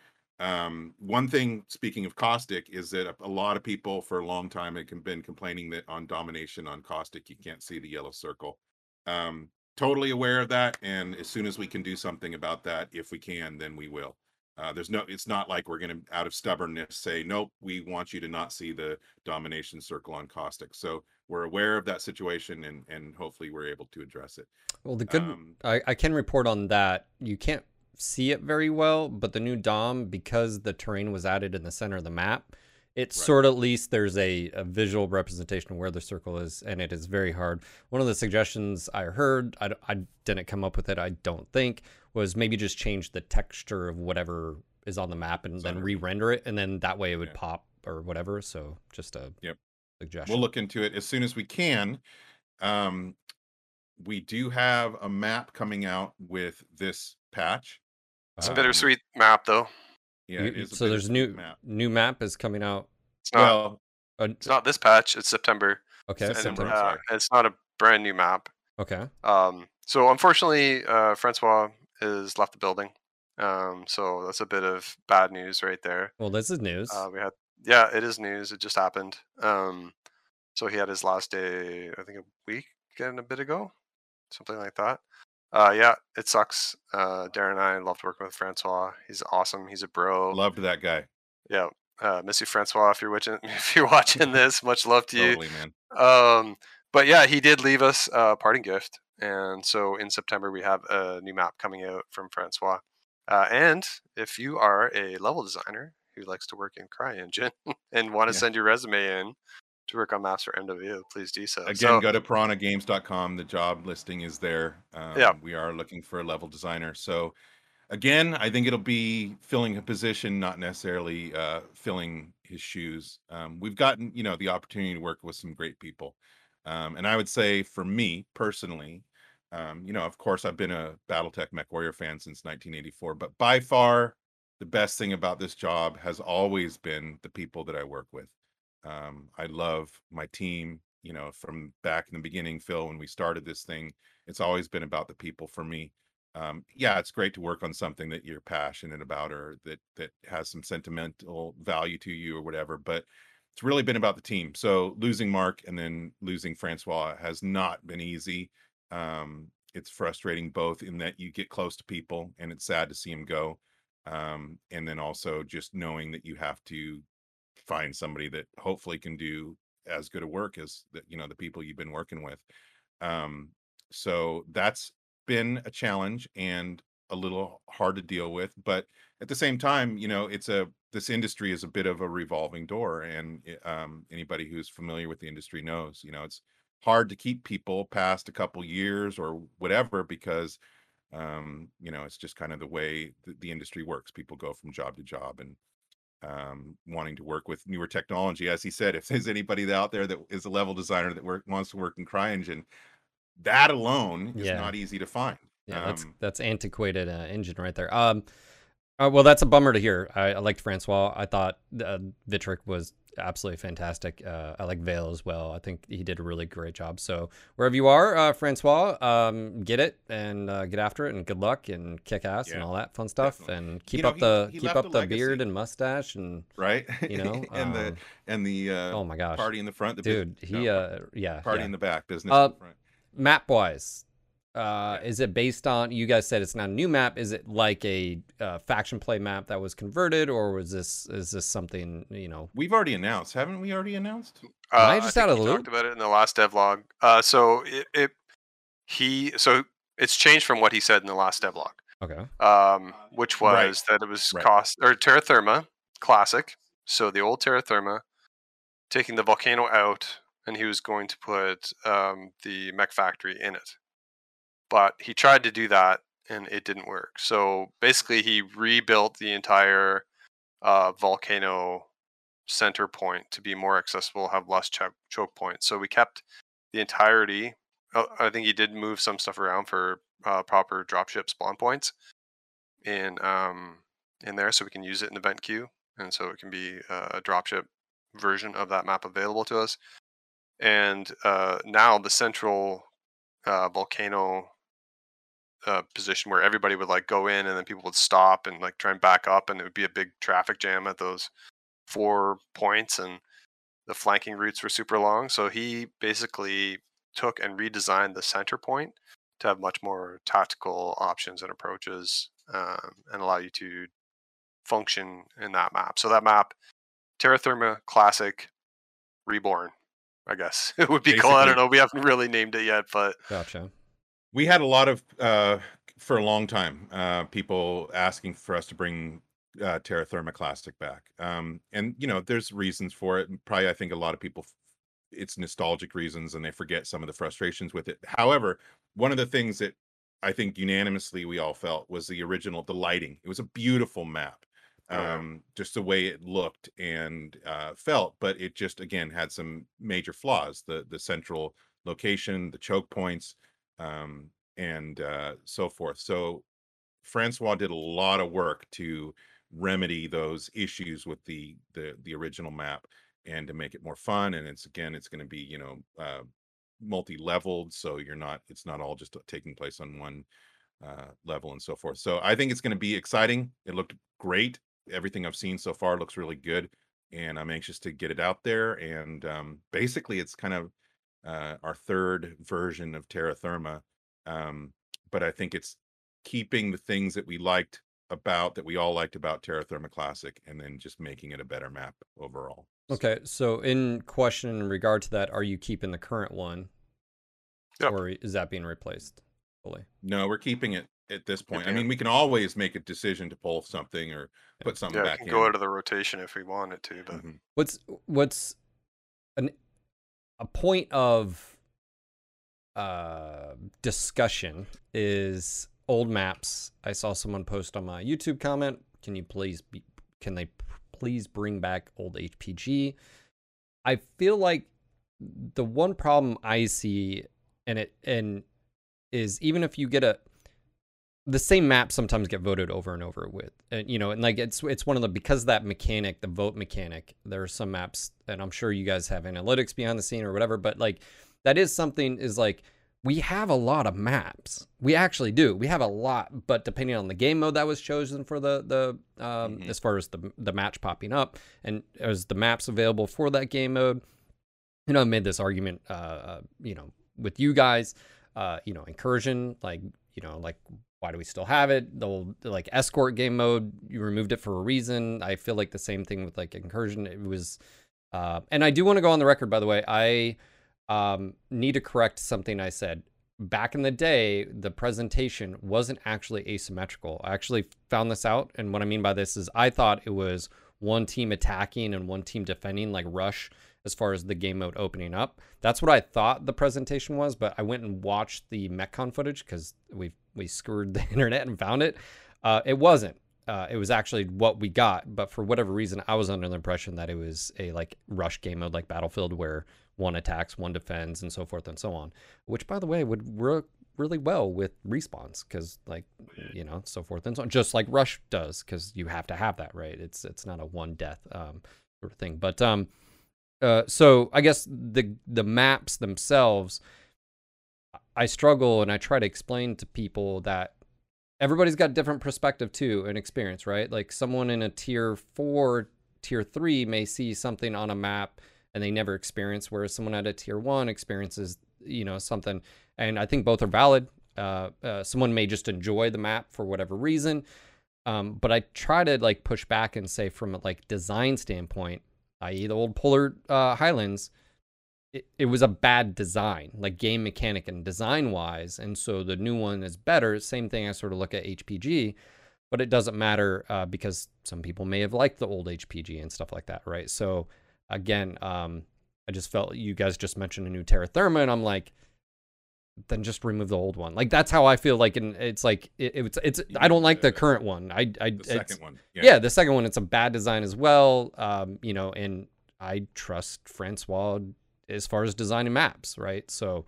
Um, one thing speaking of caustic is that a, lot of people for a long time have been complaining that on domination on caustic you can't see the yellow circle. Um, totally aware of that and as soon as we can do something about that if we can then we will uh, there's no it's not like we're going to out of stubbornness say nope we want you to not see the domination circle on caustic. So we're aware of that situation and and hopefully we're able to address it. Well the good um, I, I can report on that you can't see it very well but the new dom because the terrain was added in the center of the map it right. sort of at least there's a, a visual representation of where the circle is and it is very hard. One of the suggestions i heard I, I didn't come up with it i don't think was maybe just change the texture of whatever is on the map and then re-render it and then that way it would yeah. pop or whatever so just a yep suggestion we'll look into it as soon as we can um we do have a map coming out with this patch it's um, a bittersweet map though yeah, you, so there's new map. new map is coming out. It's not. Well, uh, it's not this patch. It's September. Okay, and, September. Uh, it's not a brand new map. Okay. Um. So unfortunately, uh, Francois has left the building. Um. So that's a bit of bad news right there. Well, this is news. Uh, we had. Yeah, it is news. It just happened. Um. So he had his last day. I think a week and a bit ago, something like that. Uh, yeah, it sucks. Uh, Darren and I loved working with Francois. He's awesome. He's a bro. Loved that guy. Yeah. Uh, miss you, Francois. If you're watching, if you're watching this, much love to totally, you. man. Um, but yeah, he did leave us a parting gift, and so in September we have a new map coming out from Francois. Uh, and if you are a level designer who likes to work in CryEngine and want to yeah. send your resume in, to work on maps for MW, please do so. Again, so, go to piranhagames.com. The job listing is there. Um, yeah. We are looking for a level designer. So, again, I think it'll be filling a position, not necessarily uh, filling his shoes. Um, we've gotten, you know, the opportunity to work with some great people. Um, and I would say for me personally, um, you know, of course, I've been a Battletech MechWarrior fan since 1984, but by far the best thing about this job has always been the people that I work with. Um, I love my team. You know, from back in the beginning, Phil, when we started this thing, it's always been about the people for me. Um, yeah, it's great to work on something that you're passionate about or that that has some sentimental value to you or whatever. But it's really been about the team. So losing Mark and then losing Francois has not been easy. Um, it's frustrating both in that you get close to people and it's sad to see them go. Um, and then also just knowing that you have to find somebody that hopefully can do as good a work as the, you know the people you've been working with um so that's been a challenge and a little hard to deal with but at the same time you know it's a this industry is a bit of a revolving door and um, anybody who's familiar with the industry knows you know it's hard to keep people past a couple years or whatever because um, you know it's just kind of the way the, the industry works people go from job to job and um, wanting to work with newer technology. As he said, if there's anybody out there that is a level designer that work, wants to work in CryEngine, that alone is yeah. not easy to find. Yeah, um, that's that's antiquated uh, engine right there. Um, Uh, well, that's a bummer to hear. I, I liked Francois. I thought uh, Vitric was absolutely fantastic. Uh, I like Vale as well. I think he did a really great job. So wherever you are, uh, Francois, um, get it and uh, get after it, and good luck and kick ass and all that fun stuff, definitely. and keep know, up he- the he keep up the beard and mustache and right? you know, and the um, and the uh, oh my gosh, party in the front, the dude, he no, uh yeah party yeah. in the back, business Uh, in the front. map wise. Uh, is it based on you guys said it's not a new map? Is it like a uh, faction play map that was converted, or was this is this something you know? We've already announced, haven't we? Already announced? Uh, I just think out of he the talked loop? about it in the last devlog. Uh, so it, it he so it's changed from what he said in the last devlog, Okay, um, which was Right. that it was Right. cost or Terra Therma classic. So the old Terra Therma, taking the volcano out, and he was going to put um, the mech factory in it. But he tried to do that, and it didn't work. So basically, he rebuilt the entire uh, volcano center point to be more accessible, have less choke, choke points. So we kept the entirety. uh, I think he did move some stuff around for uh, proper dropship spawn points in um, in there, so we can use it in the event queue, and so it can be uh, a dropship version of that map available to us. And uh, now the central volcano uh, position where everybody would like go in and then people would stop and like try and back up and it would be a big traffic jam at those four points and the flanking routes were super long. So he basically took and redesigned the center point to have much more tactical options and approaches um, and allow you to function in that map. So that map terra therma classic reborn i guess it would be called. I don't know. We haven't really named it yet but gotcha. We had a lot of uh for a long time uh people asking for us to bring uh terra therma classic back. Um and you know there's reasons for it probably i think a lot of people it's nostalgic reasons and they forget some of the frustrations with it. However one of the things that i think unanimously we all felt was the original the lighting. It was a beautiful map Oh, yeah. um just the way it looked and uh felt but it just again had some major flaws. The the central location the choke points um, and uh, so forth. So Francois did a lot of work to remedy those issues with the the the original map and to make it more fun. And it's again, it's going to be you know uh, multi-leveled, so you're not it's not all just taking place on one uh, level and so forth. So I think it's going to be exciting. It looked great. Everything I've seen so far looks really good, and I'm anxious to get it out there. And um, basically, it's kind of uh, our third version of Terra Therma. Um, but I think it's keeping the things that we liked about that we all liked about Terra Therma Classic and then just making it a better map overall. Okay, so in question in regard to that, are you keeping the current one, Yep. or is that being replaced fully? No, we're keeping it at this point. I mean, we can always make a decision to pull something or put something yeah, it back can in. go out of the rotation if we wanted to, but Mhm. What's what's an a point of uh discussion is old maps. I saw someone post on my YouTube comment. Can you please be, can they please bring back old HPG? I feel like the one problem I see and it and is even if you get a the same maps sometimes get voted over and over with and you know and like it's it's one of the because of that mechanic the vote mechanic there are some maps and i'm sure you guys have analytics behind the scene or whatever but like that is something is like we have a lot of maps we actually do we have a lot but depending on the game mode that was chosen for the the um Mhm. as far as the the match popping up and as the maps available for that game mode you know i made this argument uh, uh you know with you guys uh you know incursion like you know like why do we still have it? The old, like escort game mode you removed it for a reason. I feel like the same thing with like incursion. It was uh and i do want to go on the record by the way i um need to correct something i said. Back in the day the presentation wasn't actually asymmetrical. I actually found this out and what i mean by this is i thought it was one team attacking and one team defending like rush as far as the game mode opening up. That's what I thought the presentation was, but I went and watched the MechCon footage because we we screwed the internet and found it. Uh, it wasn't. Uh, it was actually what we got, but for whatever reason, I was under the impression that it was a like rush game mode like Battlefield, where one attacks, one defends, and so forth and so on. Which, by the way, would work really well with respawns because like you know so forth and so on just like rush does because you have to have that right it's it's not a one death um sort of thing but um uh so i guess the the maps themselves i struggle and i try to explain to people that everybody's got different perspective too and experience right? Like someone in a tier four tier three may see something on a map and they never experience whereas someone at a tier one experiences you know something. And i think both are valid. Uh, uh, someone may just enjoy the map for whatever reason. Um, but i try to like push back and say from a like design standpoint i.e the old polar uh, highlands it, it was a bad design like game mechanic and design wise and so the new one is better same thing i sort of look at hpg but it doesn't matter uh, because some people may have liked the old hpg and stuff like that right so again um, I just felt you guys just mentioned a new Terra Therma, and I'm like, then just remove the old one. Like that's how I feel. Like, and it's like it, it's it's. I don't like the current one. I I The second one. yeah. Yeah. the second one. It's a bad design as well. Um, you know, and I trust Francois as far as designing maps, right? So,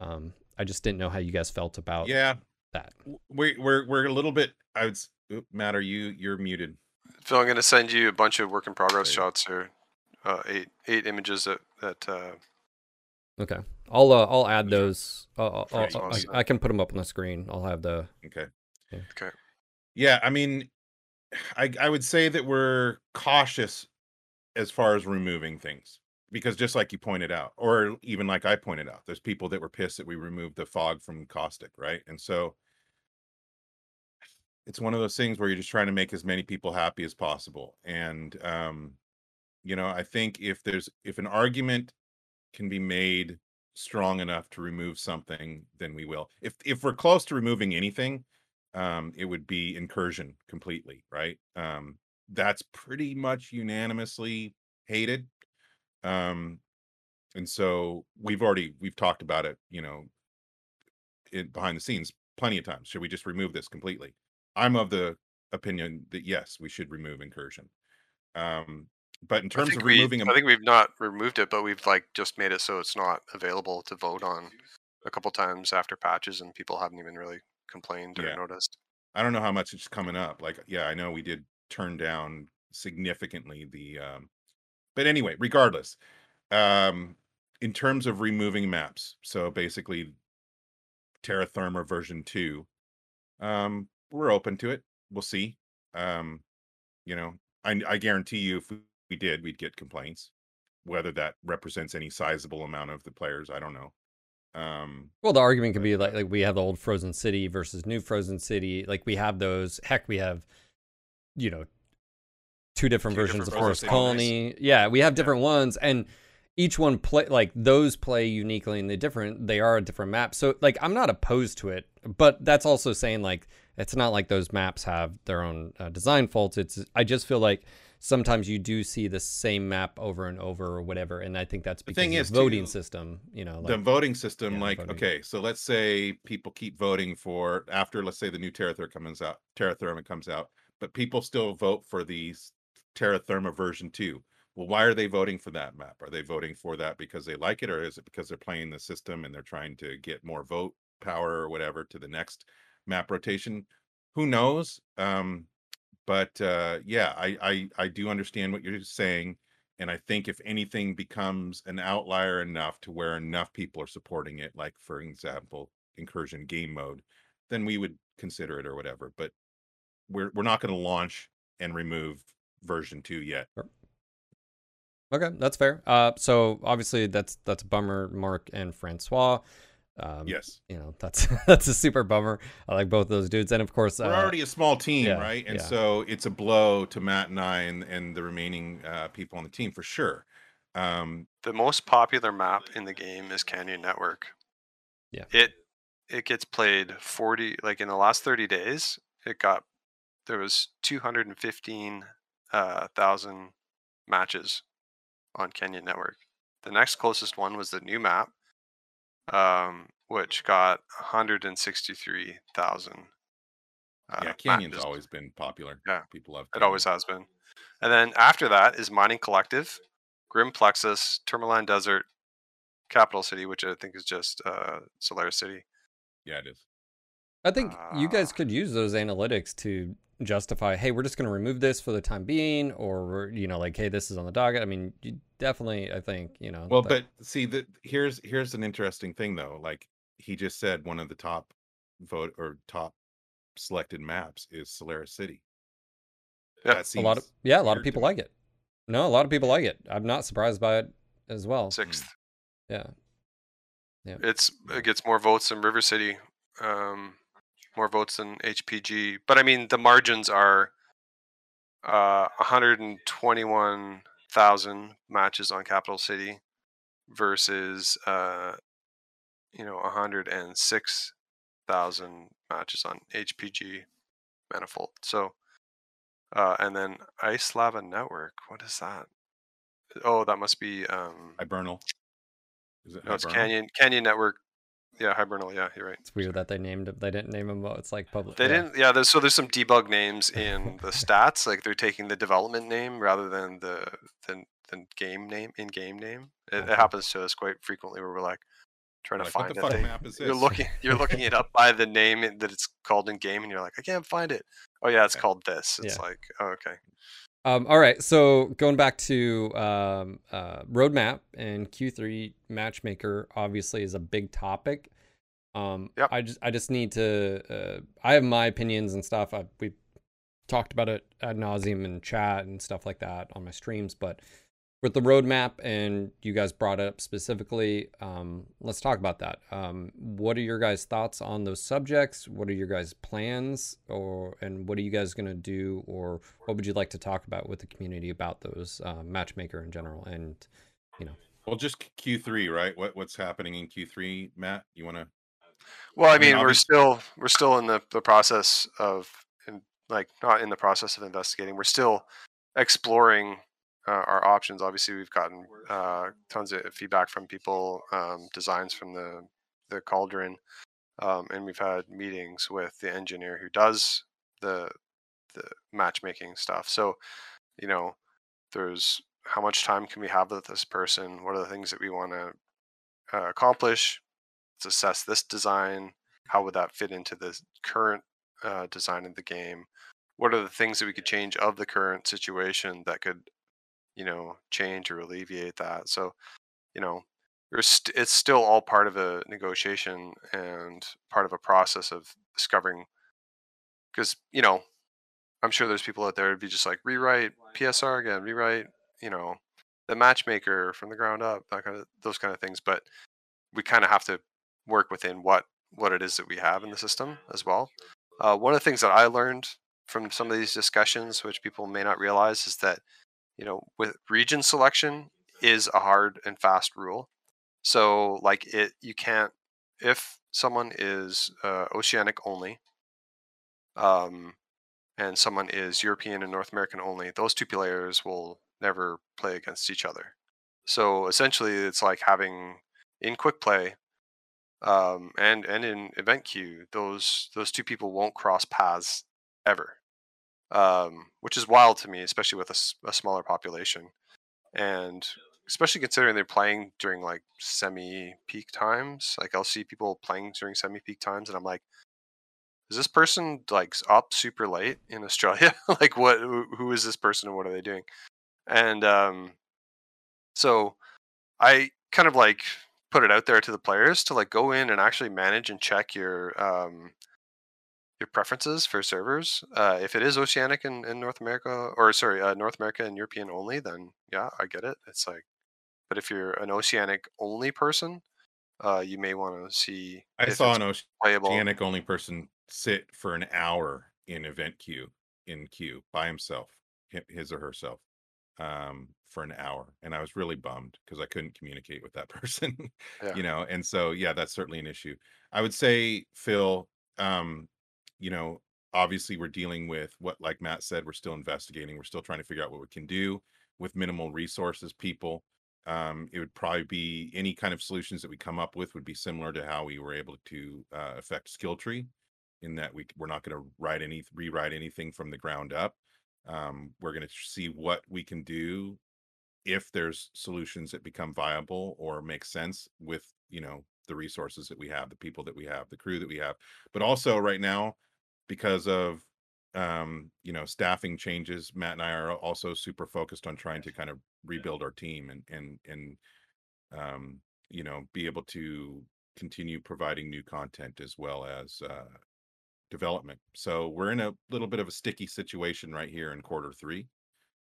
um, I just didn't know how you guys felt about Yeah. that. We we're we're a little bit. I would. s- oop, Matt, are you you're muted? Phil, I'm gonna send you a bunch of work in progress Great. shots or uh, eight eight images that that uh, Okay, I'll uh, I'll add Those are. I'll, I'll, I'll- I. I can put them up on the screen. I'll have the Okay. Yeah. Okay. Yeah, I mean, I I would say that we're cautious as far as removing things because just like you pointed out, or even like I pointed out, there's people that were pissed that we removed the fog from caustic, right? And so it's one of those things where you're just trying to make as many people happy as possible. And um, you know, I think if there's if an argument can be made strong enough to remove something, then we will. If if we're close to removing anything, um, it would be incursion completely, right? Um, that's pretty much unanimously hated. Um, and so we've already we've talked about it, you know, in behind the scenes plenty of times. Should we just remove this completely? I'm of the opinion that yes, we should remove incursion. Um, but in terms of we removing, I think we've not removed it, but we've like just made it so it's not available to vote on a couple times after patches, and people haven't even really complained or Yeah. noticed. I don't know how much it's coming up. Like, yeah, I know we did turn down significantly the um but anyway, regardless. Um in terms of removing maps, so basically Terra Therma version 2, um we're open to it. We'll see. Um you know, I I guarantee you if we, we did, we'd get complaints. Whether that represents any sizable amount of the players, I don't know. Um Well, the argument could be like, like we have the old Frozen City versus new Frozen City. Like we have those. Heck, we have, you know, two different Two versions different of Forest. Colony. Yeah, we have Yeah. different ones, and each one play like those play uniquely and they different. They are a different map. So like, I'm not opposed to it, but that's also saying like it's not like those maps have their own uh, design faults. It's I just feel like sometimes you do see the same map over and over or whatever, and I think that's The because thing is, the voting too, system. You know, the voting system yeah, like voting. okay so let's say people keep voting for after let's say the new terra comes out terra comes out but people still vote for the s- terra therma version 2 well why are they voting for that map? Are they voting for that because they like it or is it because they're playing the system and they're trying to get more vote power or whatever to the next map rotation? Who knows? Um but uh yeah i i i do understand what you're saying and I think if anything becomes an outlier enough to where enough people are supporting it, like for example, incursion game mode, then we would consider it or whatever. But we're we're not going to launch and remove version two yet. Okay, that's fair. Uh, so obviously that's that's a bummer, Mark and Francois. Um, yes, you know that's that's a super bummer. I like both those dudes, and of course, we're uh, already a small team, yeah, right? And yeah. so it's a blow to Matt and I and and the remaining uh, people on the team for sure. Um, The most popular map in the game is Canyon Network. Yeah. It it gets played 40 like in the last 30 days, it got there was 215 uh, thousand matches on Canyon Network. The next closest one was the new map, um, which got 163,000. Uh, yeah, Canyon's matches. always been popular. Yeah, people love. It always has been. And then after that is Mining Collective, Grim Plexus, Tourmaline Desert, Capital City, which I think is just uh, Solaris City, Yeah, it is. I think you guys could use those analytics to justify, hey, we're just going to remove this for the time being, or you know, like, hey, this is on the docket. I mean, you definitely, I think, you know. Well, that- but see that here's here's an interesting thing though. Like he just said, one of the top vote or top selected maps is Solaris City. Yeah, That a lot of yeah, a lot of people like it. No, a lot of people like it. I'm not surprised by it as well. sixth. Yeah, yeah, It's it gets more votes than River City, um, more votes than HPG. But I mean, the margins are uh, 121,000 matches on Capital City versus uh, you know 106,000 matches on HPG Manifold. So, uh, and then Ice Lava Network. What is that? Oh, that must be um, Hibernal. Is it no, it's Canyon Canyon Network. Yeah, Hibernal. Yeah, you're right. it's weird that they named it. They didn't name them. But it's like public. They yeah. didn't. Yeah, there's, so there's some debug names in the stats. Like they're taking the development name rather than the the, the game name in game name. It, Okay. it happens to us quite frequently where we're like trying to Like, what find the fuck map is you're looking you're looking it up by the name that it's called in game, and you're like, I can't find it. Oh yeah, it's Okay. called this. It's Yeah. like oh, okay. Um, all right, so going back to um, uh, roadmap and Q3 matchmaker, obviously is a big topic. Um, Yep. I just I just need to. Uh, I have my opinions and stuff. I, we talked about it ad nauseum in chat and stuff like that on my streams, but with the roadmap and you guys brought it up specifically, um, let's talk about that. Um, what are your guys' thoughts on those subjects? What are your guys' plans, or and what are you guys gonna do, or what would you like to talk about with the community about those uh, matchmaker in general? And you know. Well, just Q three, right? What what's happening in Q three, Matt? You want to? Well, I I mean, mean, we're still we're still in the, the process of in, like not in the process of investigating. We're still exploring uh, our options. Obviously, we've gotten uh, tons of feedback from people, um, designs from the the cauldron, um, and we've had meetings with the engineer who does the the matchmaking stuff. So, you know, there's how much time can we have with this person? What are the things that we want to uh, accomplish? Let's assess this design. How would that fit into the current uh, design of the game? What are the things that we could change of the current situation that could, you know, change or alleviate that? So, you know, st- it's still all part of a negotiation and part of a process of discovering. Because you know, I'm sure there's people out there who'd be just like rewrite PSR again, rewrite, you know, the matchmaker from the ground up, that kind of those kind of things. But we kind of have to work within what what it is that we have in the system as well. Uh, one of the things that I learned from some of these discussions, which people may not realize, is that you know with region selection is a hard and fast rule. So like it, you can't if someone is uh, oceanic only, um, and someone is European and North American only, those two players will never play against each other. So essentially, it's like having in quick play um, and and in event queue, those those two people won't cross paths ever, um, which is wild to me, especially with a smaller population, and especially considering they're playing during like semi peak times. Like I'll see people playing during semi peak times, and I'm like, is this person like up super late in Australia? like what? Who, who is this person, and what are they doing? And um, so I kind of like put it out there to the players to like go in and actually manage and check your um your preferences for servers. Uh, if it is oceanic and, and North America, or sorry, uh, North America and European only, then yeah, I get it. It's like, but if you're an oceanic only person, uh, you may want to see. I saw an playable. oceanic only person sit for an hour in event queue in queue by himself, hi- his or herself, um, for an hour, and I was really bummed because I couldn't communicate with that person, Yeah. you know. And so, yeah, that's certainly an issue. I would say, Phil, um, you know, obviously we're dealing with what, like Matt said, we're still investigating. We're still trying to figure out what we can do with minimal resources, people. Um, it would probably be any kind of solutions that we come up with would be similar to how we were able to uh, affect skill tree in that we we're not going to write any rewrite anything from the ground up um, we're going to see what we can do if there's solutions that become viable or make sense with you know the resources that we have, the people that we have, the crew that we have. But also right now, because of um, you know, staffing changes, Matt and I are also super focused on trying to kind of rebuild our team and and and um, you know, be able to continue providing new content as well as uh development. So we're in a little bit of a sticky situation right here in quarter three,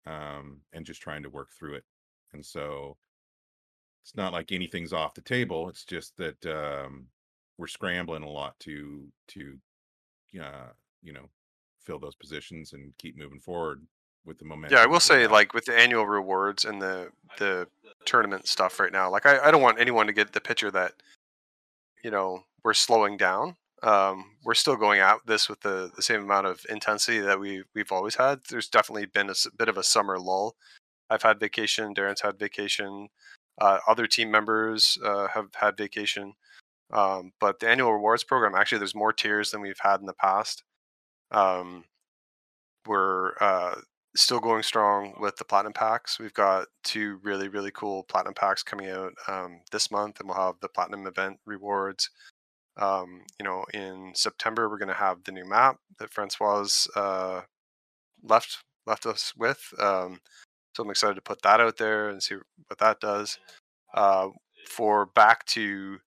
um, and just trying to work through it. And so it's not like anything's off the table. It's just that um, we're scrambling a lot to to uh, you know fill those positions and keep moving forward with the momentum. Yeah, I will say, like with the annual rewards and the the tournament stuff right now, like I, I don't want anyone to get the picture that you know we're slowing down. Um, we're still going at this with the, the same amount of intensity that we we've always had. There's definitely been a bit of a summer lull. I've had vacation. Darren's had vacation. Uh, other team members uh, have had vacation. Um, but the annual rewards program, actually, there's more tiers than we've had in the past. Um, we're uh, still going strong with the platinum packs. We've got two really, really cool platinum packs coming out um, this month, and we'll have the platinum event rewards. Um, you know, in September, we're going to have the new map that Francois uh, left left us with. Um, so I'm excited to put that out there and see what that does. Uh, for back to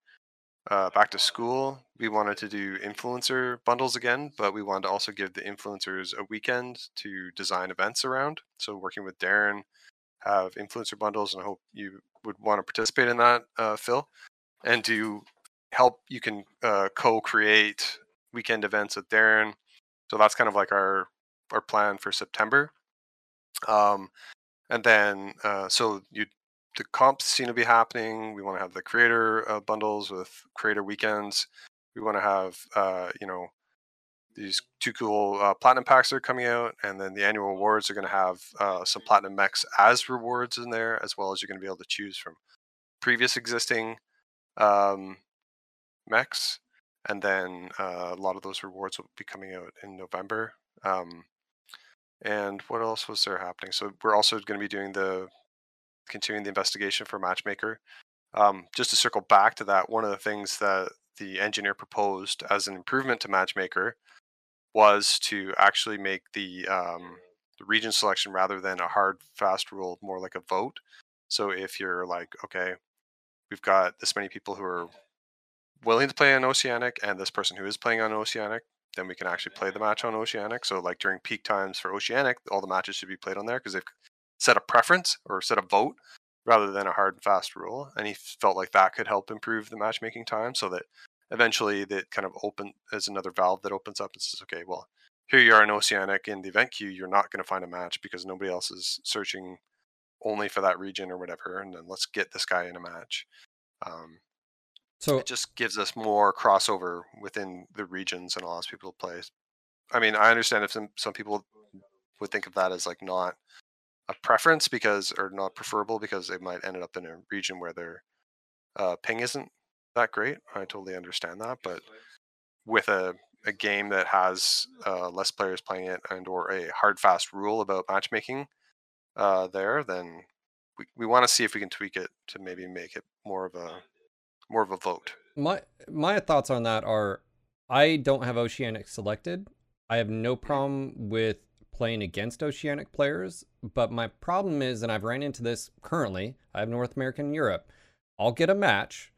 uh, back to school, we wanted to do influencer bundles again, but we wanted to also give the influencers a weekend to design events around. So working with Darren, have influencer bundles, and I hope you would want to participate in that, uh, Phil, and to help. You can uh, co-create weekend events with Darren. So that's kind of like our our plan for September. Um, and then uh, so you the comps seem to be happening. We want to have the creator uh, bundles with creator weekends. We want to have uh, you know these two cool uh, platinum packs are coming out, and then the annual awards are going to have uh, some platinum mechs as rewards in there, as well as you're going to be able to choose from previous existing um, mechs, and then uh, a lot of those rewards will be coming out in November. Um, and what else was there happening? So we're also going to be doing the continuing the investigation for Matchmaker. Um, just to circle back to that, one of the things that the engineer proposed as an improvement to Matchmaker was to actually make the, um, the region selection rather than a hard fast rule more like a vote. So if you're like, okay, we've got this many people who are willing to play on Oceanic and this person who is playing on Oceanic, then we can actually play the match on Oceanic. So like during peak times for Oceanic, all the matches should be played on there because they've set a preference or set a vote rather than a hard and fast rule. And he felt like that could help improve the matchmaking time so that eventually that kind of open as another valve that opens up and says, okay, well, here you are in Oceanic in the event queue, you're not going to find a match because nobody else is searching only for that region or whatever. And then let's get this guy in a match. Um, so it just gives us more crossover within the regions and allows people to play. I mean, I understand if some, some people would think of that as like not a preference because or not preferable because they might end up in a region where their uh, ping isn't that great. I totally understand that, but with a a game that has uh, less players playing it and or a hard fast rule about matchmaking uh, there, then we, we want to see if we can tweak it to maybe make it more of a more of a vote. My my thoughts on that are I don't have Oceanic selected. I have no problem with playing against Oceanic players, but my problem is, and I've ran into this currently, I have North America and Europe. I'll get a match,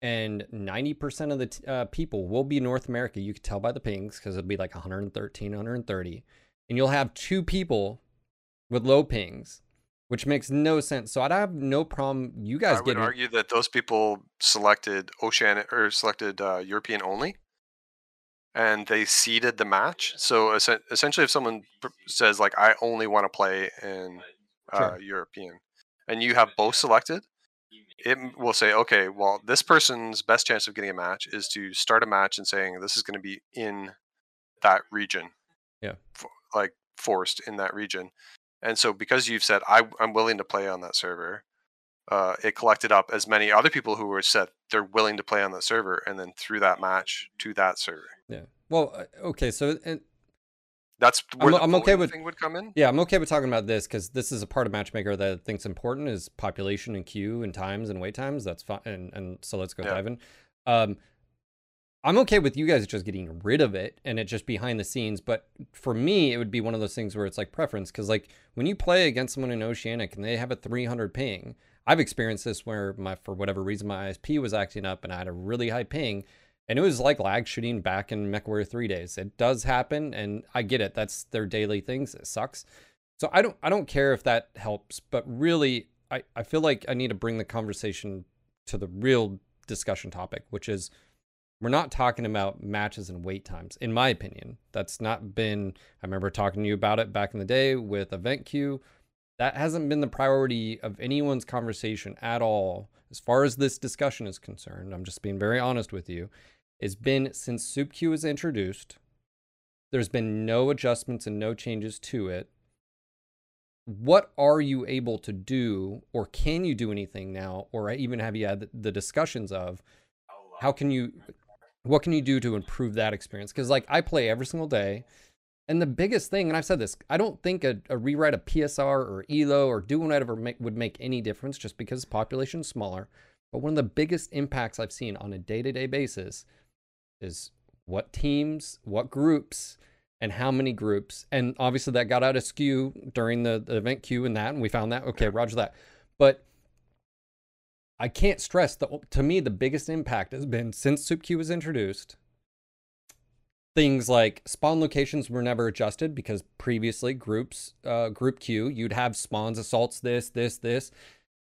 and 90% of the t- uh, people will be North America. You can tell by the pings because it'll be like 113, 130. And you'll have two people with low pings which makes no sense. So I'd have no problem. You guys getting. I would argue that those people selected Oceanic or selected uh, European only, and they seeded the match. So essentially, if someone says like I only want to play in uh, sure. European, and you have both selected, it will say, okay, well, this person's best chance of getting a match is to start a match and saying this is going to be in that region. Yeah. like forced in that region. And so because you've said I, am willing to play on that server, uh, it collected up as many other people who were said they're willing to play on that server, and then through that match to that server. Yeah. Well, uh, okay. So and That's where I'm- the I'm okay with- thing would come in. Yeah, I'm okay with talking about this because this is a part of Matchmaker that I think's important is population and queue and times and wait times. That's fine. And, and so let's go Yeah. dive in. Um, I'm okay with you guys just getting rid of it and it just behind the scenes. But for me, it would be one of those things where it's like preference because like when you play against someone in Oceanic and they have a 300 ping, I've experienced this where my for whatever reason my ISP was acting up and I had a really high ping. And it was like lag shooting back in MechWarrior 3 days. It does happen, and I get it. That's their daily things. It sucks. So I don't I don't care if that helps, but really I, I feel like I need to bring the conversation to the real discussion topic, which is we're not talking about matches and wait times, in my opinion. That's not been I remember talking to you about it back in the day with event queue. That hasn't been the priority of anyone's conversation at all, as far as this discussion is concerned. I'm just being very honest with you. It's been since Soup Queue was introduced. There's been no adjustments and no changes to it what are you able to do or can you do anything now or even have you had the discussions of how can you what can you do to improve that experience because like i play every single day and the biggest thing and i've said this i don't think a, a rewrite of psr or elo or do whatever make, would make any difference just because population's smaller but one of the biggest impacts i've seen on a day-to-day basis is what teams what groups and how many groups. And obviously that got out of skew during the, the event queue and that, and we found that. Okay, roger that. But I can't stress that to me the biggest impact has been since Soup Queue was introduced. Things like spawn locations were never adjusted because previously groups, uh, group queue, you'd have spawns, assaults, this, this, this.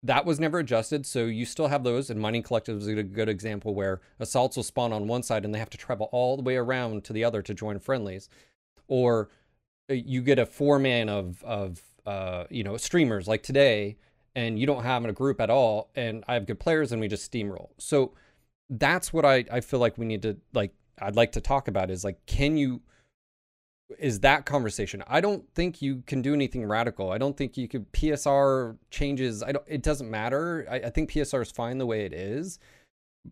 That was never adjusted, so you still have those. And Mining Collective is a good example where assaults will spawn on one side and they have to travel all the way around to the other to join friendlies or uh, you get a four man of of uh, you know streamers like today and you don't have in a group at all and i have good players and we just steamroll. So that's what i i feel like we need to like i'd like to talk about is like can you is that conversation i don't think you can do anything radical. I don't think you could psr changes i don't it doesn't matter. I, I think psr is fine the way it is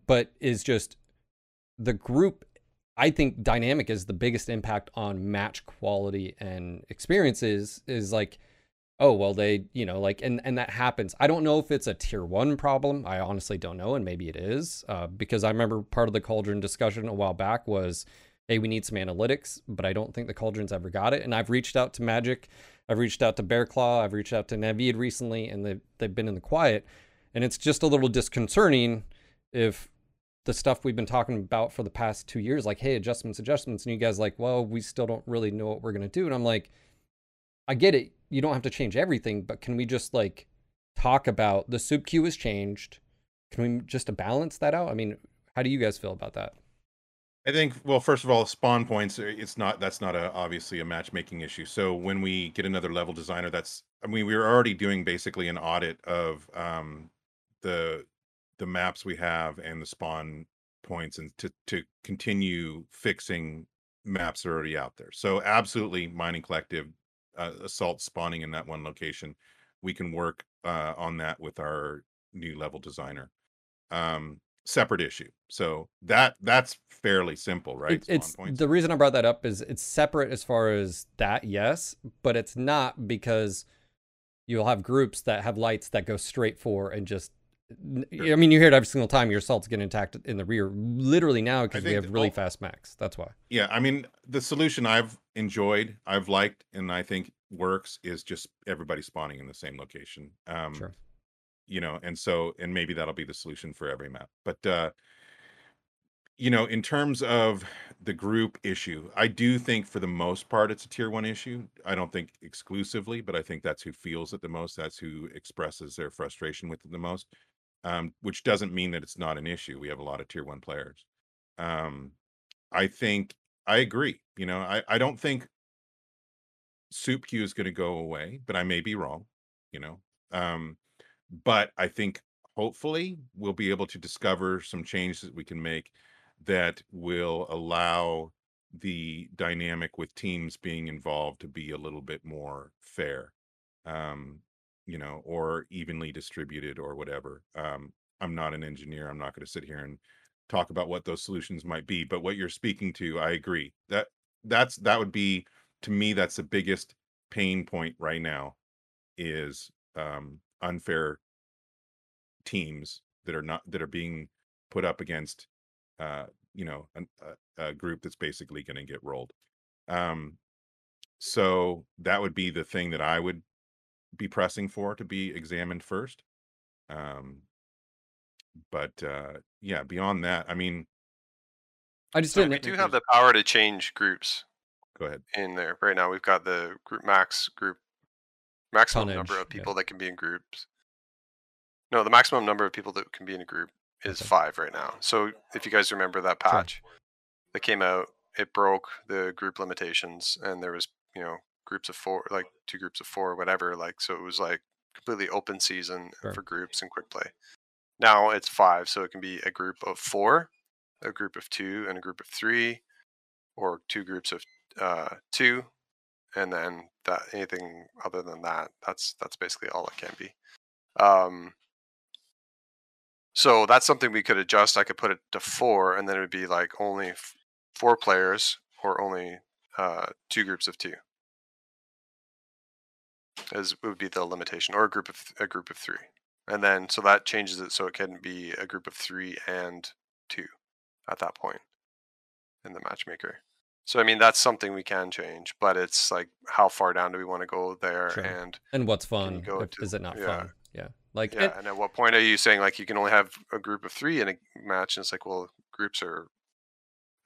but is just the group I think dynamic is the biggest impact on match quality and experiences is like, oh, well, they, you know, like, and, and that happens. I don't know if it's a tier one problem. I honestly don't know. And maybe it is uh, because I remember part of the Cauldron discussion a while back was, hey, we need some analytics, but I don't think the Cauldron's ever got it. And I've reached out to Magic. I've reached out to Bear Claw. I've reached out to Navid recently, and they've, they've been in the quiet. And it's just a little disconcerting if the stuff we've been talking about for the past two years, like, hey, adjustments, adjustments, and you guys like, well, we still don't really know what we're gonna do. And I'm like, I get it. You don't have to change everything, but can we just like talk about the soup queue has changed? Can we just balance that out? I mean, how do you guys feel about that? I think well, first of all, spawn points. uh, It's not that's not a obviously a matchmaking issue. So when we get another level designer, that's I mean we were already doing basically an audit of um, the the maps we have and the spawn points, and to to continue fixing maps that are already out there. So absolutely, mining collective uh, assault spawning in that one location, we can work uh, on that with our new level designer. Um, separate issue. So that that's fairly simple, right? It- it's the reason I brought that up is it's separate as far as that, yes, but it's not because you'll have groups that have lights that go straight for and just. I mean, you hear it every single time your assaults get attacked in the rear, literally now because we have really all- fast max. That's why. Yeah, I mean, the solution I've enjoyed, I've liked, and I think works is just everybody spawning in the same location. Um, Sure. You know, and so, and maybe that'll be the solution for every map. But, uh, you know, in terms of the group issue, I do think for the most part it's a tier one issue. I don't think exclusively, but I think that's who feels it the most. That's who expresses their frustration with it the most. Um, which doesn't mean that it's not an issue. We have a lot of tier one players. Um, I think I agree. You know, I, I don't think soup queue is going to go away, but I may be wrong, you know. Um, but I think hopefully we'll be able to discover some changes that we can make that will allow the dynamic with teams being involved to be a little bit more fair. Um, you know, or evenly distributed or whatever. Um, I'm not an engineer. I'm not going to sit here and talk about what those solutions might be but what you're speaking to i agree that that's that would be to me that's the biggest pain point right now is um unfair teams that are not that are being put up against uh you know an, a, a group that's basically going to get rolled um so that would be the thing that i would be pressing for to be examined first um but uh yeah beyond that i mean I just So we do have the power to change groups go ahead in there. Right now, we've got the group max group maximum number Tonnage, of yeah. people that can be in groups. No, the maximum number of people that can be in a group is Okay. five right now. So if you guys remember that Sure. patch that came out, it broke the group limitations, and there was you know groups of four, like two groups of four, whatever. Like so, it was like completely open season Sure. for groups and quick play. Now it's five, so it can be a group of four, a group of two, and a group of three, or two groups of uh, two, and then that anything other than that, that's that's basically all it can be. Um, so that's something we could adjust. I could put it to four, and then it would be like only f- four players or only uh, two groups of two. As would be the limitation, or a group of a group of three, and then so that changes it so it can be a group of three and two at that point in the matchmaker. So I mean that's something we can change, but it's like how far down do we want to go there, Sure. and and what's fun? go if- to- is it not yeah. fun? Yeah. Like yeah, it- and at what point are you saying like you can only have a group of three in a match? And it's like, well, groups are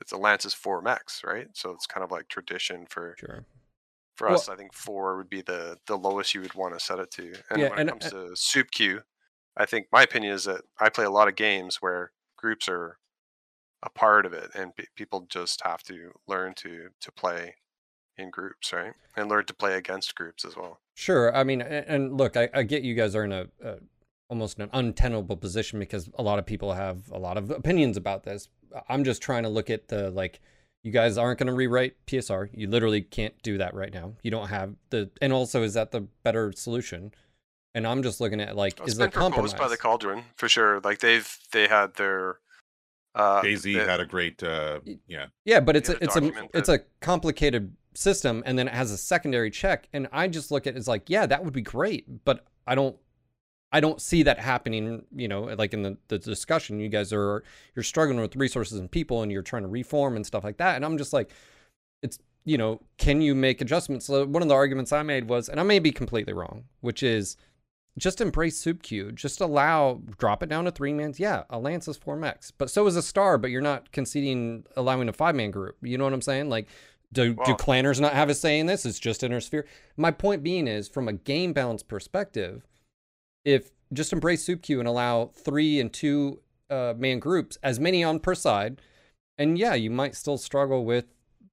it's a lance is four max, right? So it's kind of like tradition for sure. For Well- us. I think four would be the the lowest you would want to set it to. And Yeah, when and- it comes uh to soup queue, I think my opinion is that I play a lot of games where groups are a part of it, and pe- people just have to learn to to play in groups, right? And learn to play against groups as well. Sure. I mean, a- and look, I, I get you guys are in a, a almost an untenable position because a lot of people have a lot of opinions about this. I'm just trying to look at the like, you guys aren't going to rewrite PSR. You literally can't do that right now. You don't have the, and also is that the better solution? And I'm just looking at like, It's is been there compromise? proposed by the Cauldron for sure. Like they've they had their uh, Jay-Z they- had a great uh yeah Yeah, but it's You a, it's a document it's a complicated system, and then it has a secondary check, and I just look at it as like, yeah, that would be great, but I don't, I don't see that happening. You know, like in the the discussion, you guys are you're struggling with resources and people, and you're trying to reform and stuff like that, and I'm just like, it's you know, can you make adjustments? So one of the arguments I made was, and I may be completely wrong, which is just embrace soup queue. Just allow drop it down to three mans. Yeah, a lance is four max, but so is a star. But you're not conceding allowing a five man group. You know what I'm saying? Like, do do clanners not have a say in this? It's just Inner Sphere. My point being is, from a game balance perspective, if just embrace soup queue and allow three and two uh, man groups, as many on per side, and yeah, you might still struggle with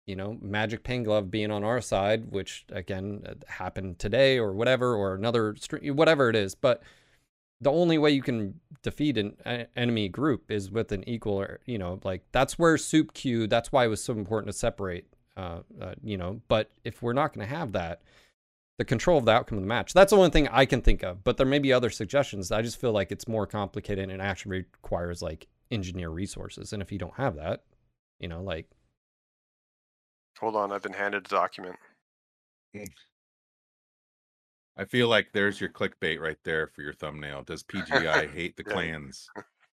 you know, Magic Pain Glove being on our side, which again uh, happened today or whatever, or another whatever it is. But the only way you can defeat an enemy group is with an equal, or you know, like that's where Soup Q. That's why it was so important to separate. Uh, uh, you know, but if we're not going to have that, the control of the outcome of the match. That's the only thing I can think of. But there may be other suggestions. I just feel like it's more complicated and actually requires like engineer resources. And if you don't have that, you know, like Hold on, I've been handed a document. I feel like there's your clickbait right there for your thumbnail. Does PGI hate the clans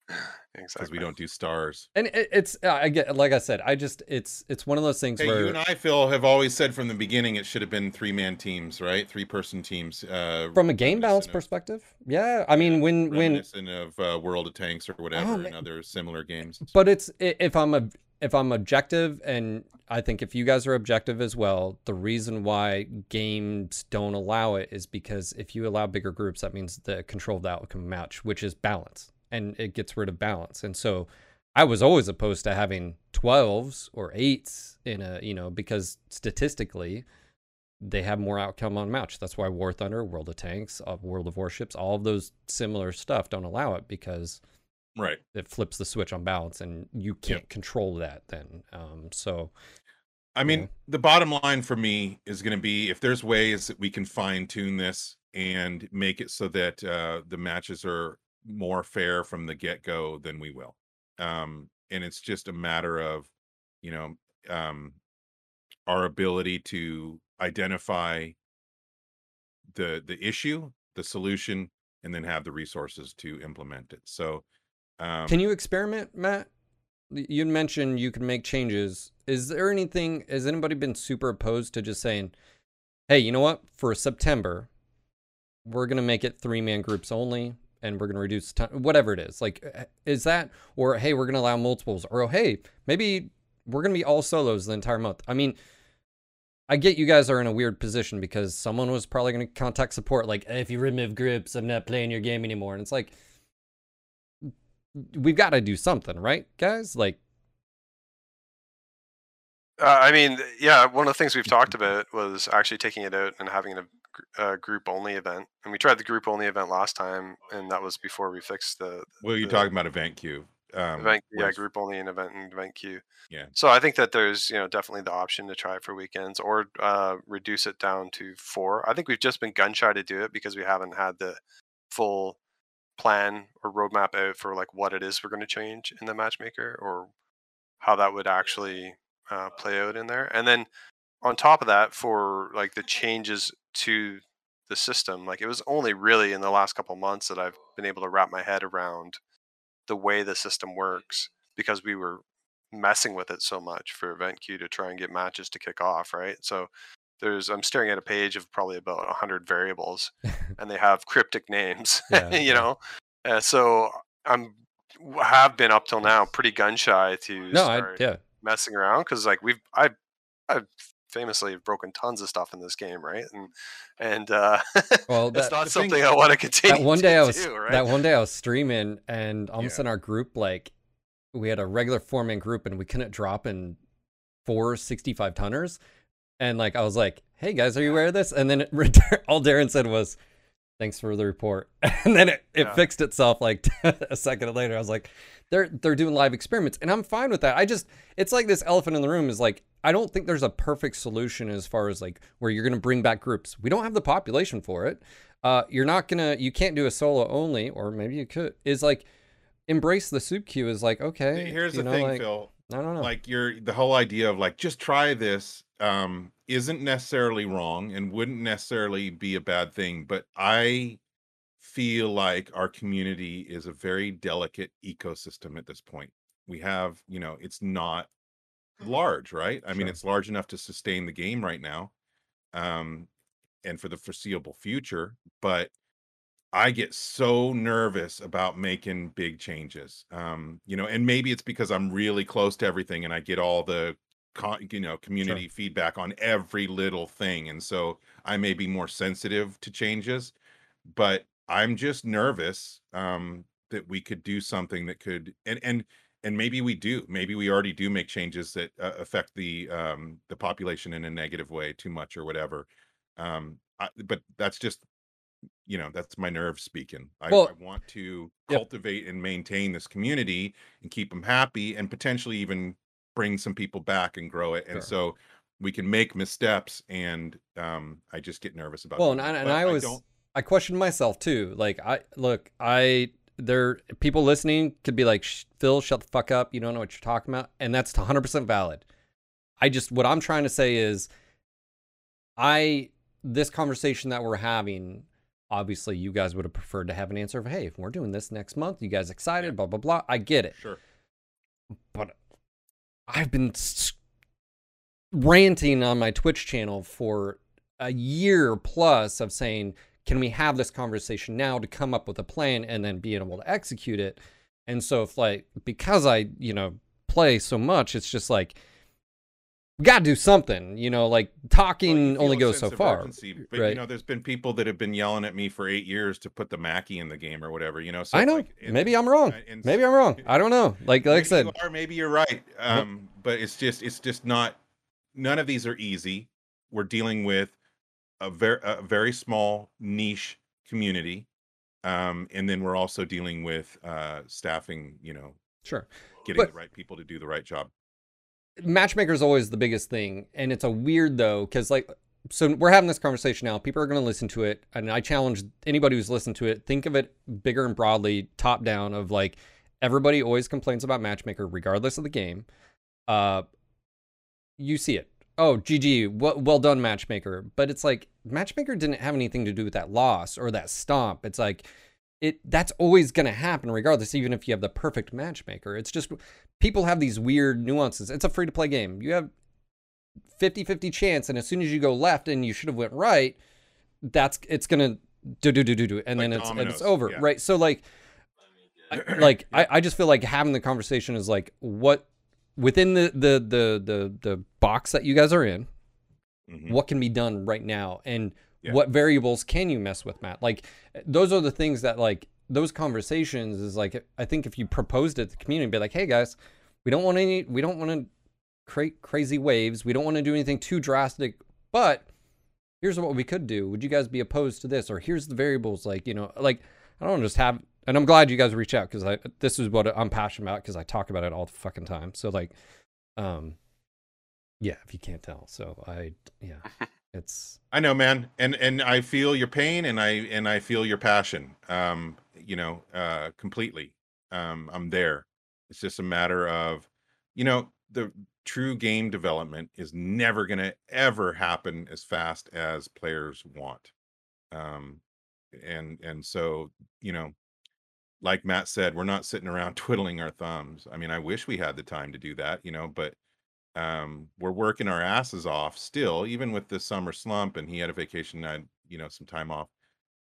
exactly. because we don't do stars? and it, it's uh, I get like I said, I just it's it's one of those things Hey, where you and I, Phil, have always said from the beginning it should have been three man teams, right? Three person teams. Uh, from a game balance of- perspective, yeah. I mean, when when of uh, World of Tanks or whatever man. and other similar games. but it's if I'm a if I'm objective, and I think if you guys are objective as well, the reason why games don't allow it is because if you allow bigger groups, that means the control of the outcome match, which is balance, and it gets rid of balance. And so, I was always opposed to having twelves or eights in a you know because statistically. They have more outcome on match. That's why War Thunder, World of Tanks, uh, World of Warships, all of those similar stuff don't allow it because Right. it flips the switch on balance and you can't control that then um so I mean, Yeah. the bottom line for me is going to be if there's ways that we can fine tune this and make it so that uh, the matches are more fair from the get go, than we will. Um, and it's just a matter of, you know, um, our ability to identify the the issue, the solution, and then have the resources to implement it. So, um, Can you experiment, Matt? You mentioned you can make changes. Is there anything? Has anybody been super opposed to just saying, "Hey, you know what? For September, we're gonna make it three man groups only, and we're gonna reduce time, whatever it is." Like, uh, is that or hey, we're gonna allow multiples, or oh, hey, maybe we're gonna be all solos the entire month. I mean, I get you guys are in a weird position because someone was probably gonna contact support, like, if you remove groups, I'm not playing your game anymore, and it's like we've got to do something, right, guys? Like, Uh, I mean, yeah, one of the things we've talked about was actually taking it out and having a, a group only event. And we tried the group only event last time, and that was before we fixed the well, you're the talking about event queue. Um, event, yeah, group only and event and event queue. Yeah. So I think that there's, you know, definitely the option to try it for weekends or uh, reduce it down to four. I think we've just been gun shy to do it because we haven't had the full plan or roadmap out for like what it is we're going to change in the matchmaker or how that would actually uh, play out in there. And then on top of that, for like the changes to the system, like it was only really in the last couple months that I've been able to wrap my head around the way the system works because we were messing with it so much for event queue to try and get matches to kick off, right? So there's I'm staring at a page of probably about 100 variables and they have cryptic names, Yeah, you know. Uh, so I'm have been up till now pretty gun shy to no, I yeah, messing around because like we've I I've famously broken tons of stuff in this game, right? And and uh, Well, it's that- not the thing- something I want to continue. that one day I was do, right? that one day I was streaming, and all of a sudden our group like we had a regular four man group, and we couldn't drop in four 65 tonners, and like I was like, "Hey guys, are you aware of this?" And then it, all Darren said was. Thanks for the report. And then it, it Yeah. fixed itself like a second later. I was like, they're they're doing live experiments, and I'm fine with that. I just it's like this elephant in the room is like I don't think there's a perfect solution as far as like where you're gonna bring back groups. We don't have the population for it. Uh, you're not gonna you can't do a solo only, or maybe you could. Is like embrace the soup queue is like okay. Here's the know, thing, like, Phil. I don't know. like you're the whole idea of like just try this um isn't necessarily wrong and wouldn't necessarily be a bad thing but i feel like our community is a very delicate ecosystem at this point we have you know it's not large right? I mean it's large enough to sustain the game right now um and for the foreseeable future but I get so nervous about making big changes. Um, you know, and maybe it's because I'm really close to everything and I get all the con- you know, community feedback on every little thing and so I may be more sensitive to changes, but I'm just nervous um that we could do something that could and and and maybe we do. Maybe we already do make changes that uh, affect the um the population in a negative way too much or whatever. Um I, but that's just you know that's my nerves speaking I, Well- I want to Yep. cultivate and maintain this community and keep them happy and potentially even bring some people back and grow it and Sure. so we can make missteps and um i just get nervous about Well, doing and I, and I was don't- I questioned myself too. Like I look, I there people listening could be like, Phil, shut the fuck up. You don't know what you're talking about, and that's 100 percent valid. I just what I'm trying to say is, I this conversation that we're having. Obviously, you guys would have preferred to have an answer of, "Hey, if we're doing this next month, you guys excited?" Blah blah blah. I get it. sure but I've been ranting on my Twitch channel for a year plus of saying, can we have this conversation now to come up with a plan and then being able to execute it? And so, if like, because I, you know, play so much, it's just like, we got to do something, you know, like talking you only goes so far. urgency, but right. you know there's been people that have been yelling at me for eight years to put the Mackie in the game or whatever you know so I know. like- maybe I'm wrong. and Maybe I'm wrong. I don't know. Like, like I said, you are, maybe you're right. Um, but it's just it's just not. None of these are easy. We're dealing with a very a very small niche community, um, and then we're also dealing with uh, staffing. You know, sure. getting But- the right people to do the right job. matchmaker is always the biggest thing and it's a weird though because like so we're having this conversation now people are going to listen to it and i challenge anybody who's listened to it think of it bigger and broadly top down of like everybody always complains about matchmaker regardless of the game uh you see it oh, GG, well, well done, matchmaker. But it's like matchmaker didn't have anything to do with that loss or that stomp. It's like it that's always going to happen regardless even if you have the perfect matchmaker. It's just people have these weird nuances. It's a free to play game. You have 50-50 chance and as soon as you go left and you should have went right, that's it's going to do do do do do and Like then it's and it's over. yeah. Right? So like I, like I, I just feel like having the conversation is like what within the the the the, the box that you guys are in Mhm. what can be done right now? And Yeah. what variables can you mess with matt? Like those are the things that like those conversations is like i think if you proposed it to the community be like hey guys we don't want any we don't want to create crazy waves. We don't want to do anything too drastic but here's what we could do. Would you guys be opposed to this? Or here's the variables like you know like i don't just have and i'm glad you guys reach out because i this is what i'm passionate about because i talk about it all the fucking time so like um yeah if you can't tell so i yeah it's I know, man, and and I feel your pain, and I and I feel your passion. Um, you know, uh, completely. Um, I'm there. It's just a matter of, you know, the true game development is never gonna ever happen as fast as players want. Um, and and so you know, like Matt said, we're not sitting around twiddling our thumbs. I mean, I wish we had the time to do that, you know, but um we're working our asses off still even with the summer slump and he had a vacation I you know some time off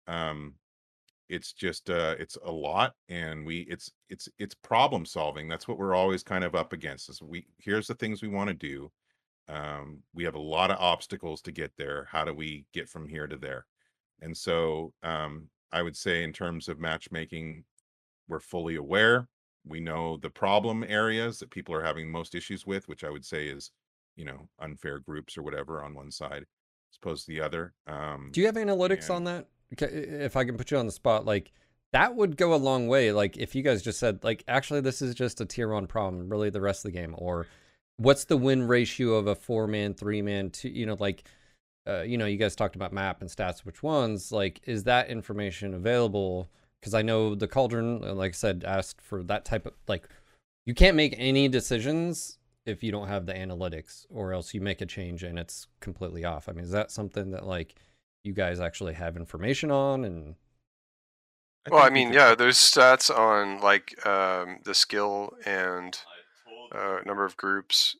um it's just uh it's a lot and we it's it's it's problem solving. That's what we're always kind of up against is we here's the things we want to do um we have a lot of obstacles to get there. How do we get from here to there? And so um i would say in terms of matchmaking we're fully aware we know the problem areas that people are having most issues with which i would say is you know unfair groups or whatever on one side as opposed to the other um do you have analytics on that? If i can put you on the spot like that would go a long way like if you guys just said like actually this is just a tier one problem really the rest of the game or what's the win ratio of a four man three man two you know like uh, you know you guys talked about map and stats which ones like is that information available because i know the cauldron uh, like i said asked for that type of like you can't make any decisions if you don't have the analytics or else you make a change and it's completely off i mean is that something that like you guys actually have information on and Well, I think we mean, could- yeah, there's stats on like um, the skill and uh, number of groups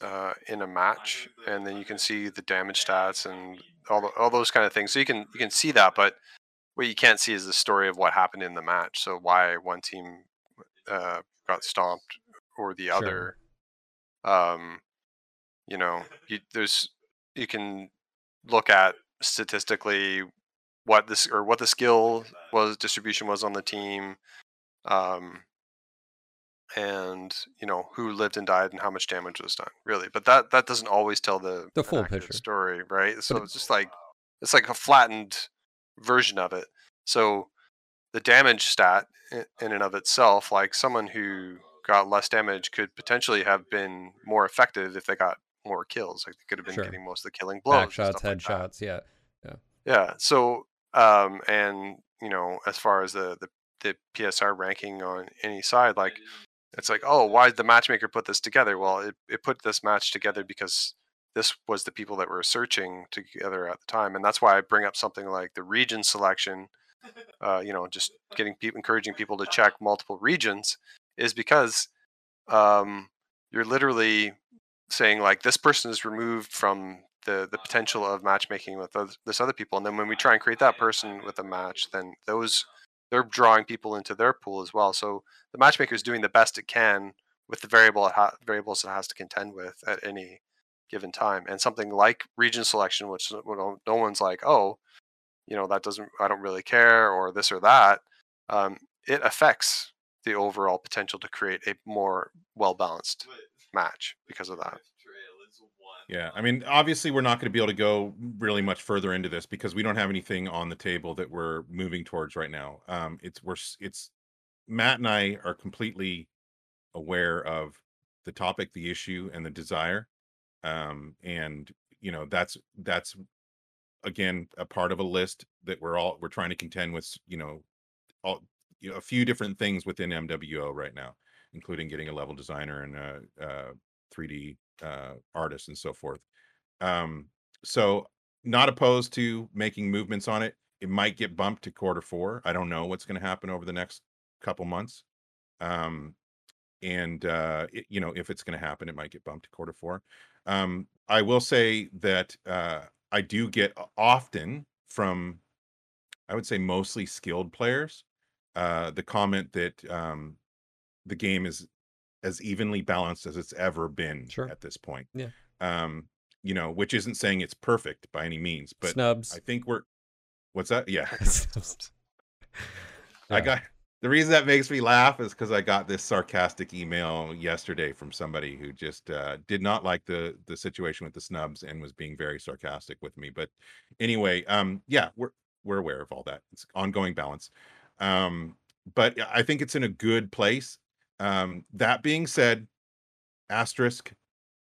uh, in a match, and then you can see the damage stats and all the, all those kind of things. So you can you can see that, but what you can't see is the story of what happened in the match. So why one team uh, got stomped or the Sure. other. Um, you know, you, there's you can look at statistically what this or what the skill was distribution was on the team um and you know who lived and died and how much damage was done really but that that doesn't always tell the The full picture. story right so it- it's just like it's like a flattened version of it so the damage stat in and of itself like someone who got less damage could potentially have been more effective if they got more kills like they could have been Sure. getting most of the killing blows shots stuff like headshots yeah Yeah. Yeah. So, um, and you know, as far as the, the the PSR ranking on any side, like it's like, oh, why did the matchmaker put this together? Well, it, it put this match together because this was the people that were searching together at the time, and that's why I bring up something like the region selection. Uh, you know, just getting people, encouraging people to check multiple regions, is because um, you're literally saying like this person is removed from the the potential of matchmaking with oth- this other people, and then when we try and create that person with a match, then those they're drawing people into their pool as well. So the matchmaker is doing the best it can with the variable it ha- variables it has to contend with at any given time. And something like region selection, which no no- no one's like, oh, you know, that doesn't, I don't really care, or this or that, um, it affects the overall potential to create a more well balanced match because of that. Yeah, I mean, obviously, we're not going to be able to go really much further into this because we don't have anything on the table that we're moving towards right now. Um, it's we're it's Matt and I are completely aware of the topic, the issue, and the desire, um, and you know that's that's again a part of a list that we're all we're trying to contend with. You know, all you know, a few different things within MWO right now, including getting a level designer and a, a 3D uh, artist and so forth. Um, so not opposed to making movements on it. It might get bumped to quarter four. I don't know what's going to happen over the next couple months. Um, and uh, it, you know, if it's going to happen, it might get bumped to quarter four. Um, I will say that uh, I do get often from, I would say, mostly skilled players, uh, the comment that um, the game is as evenly balanced as it's ever been Sure. at this point. Yeah. Um, you know, which isn't saying it's perfect by any means, but Snubs. I think we're. What's that? Yeah. Snubs. I got the reason that makes me laugh is because I got this sarcastic email yesterday from somebody who just uh, did not like the the situation with the snubs and was being very sarcastic with me. But anyway, um, yeah, we're we're aware of all that. It's ongoing balance. Um, but I think it's in a good place. Um, that being said, asterisk,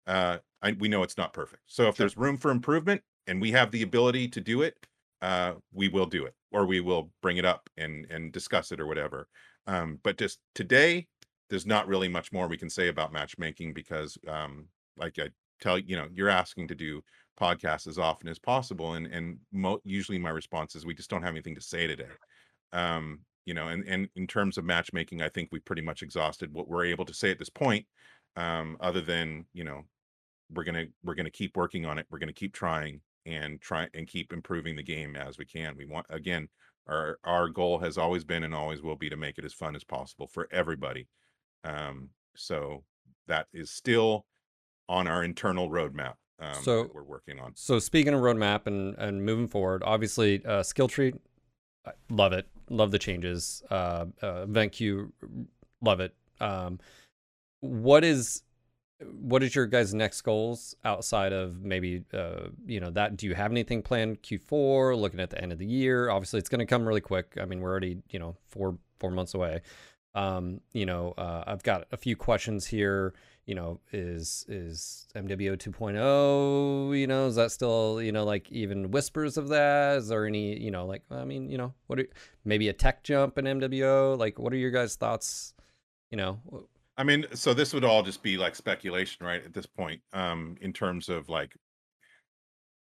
uh, I, we know it's not perfect. So if Sure. there's room for improvement and we have the ability to do it, uh, we will do it or we will bring it up and and discuss it or whatever. Um, but just today, there's not really much more we can say about matchmaking because, um, like I tell you know, you're asking to do podcasts as often as possible, and and mo- usually my response is we just don't have anything to say today. Um, you know, and and in terms of matchmaking, I think we pretty much exhausted what we're able to say at this point. Um, other than you know, we're gonna we're gonna keep working on it. We're gonna keep trying and try and keep improving the game as we can. We want again, our our goal has always been and always will be to make it as fun as possible for everybody. Um, so that is still on our internal roadmap um, So- that we're working on. So speaking of roadmap and and moving forward, obviously uh, skill tree, love it, love the changes. Uh, uh, event queue, love it. Um, what is what is your guys' next goals outside of maybe uh, you know that? Do you have anything planned Q4? Looking at the end of the year, obviously it's going to come really quick. I mean, we're already you know four four months away. Um, you know, uh, I've got a few questions here you know is is mwo 2.0 you know is that still you know like even whispers of that is there any you know like i mean you know what are maybe a tech jump in mwo like what are your guys thoughts you know I mean, so this would all just be like speculation, right? At this point, um, in terms of like,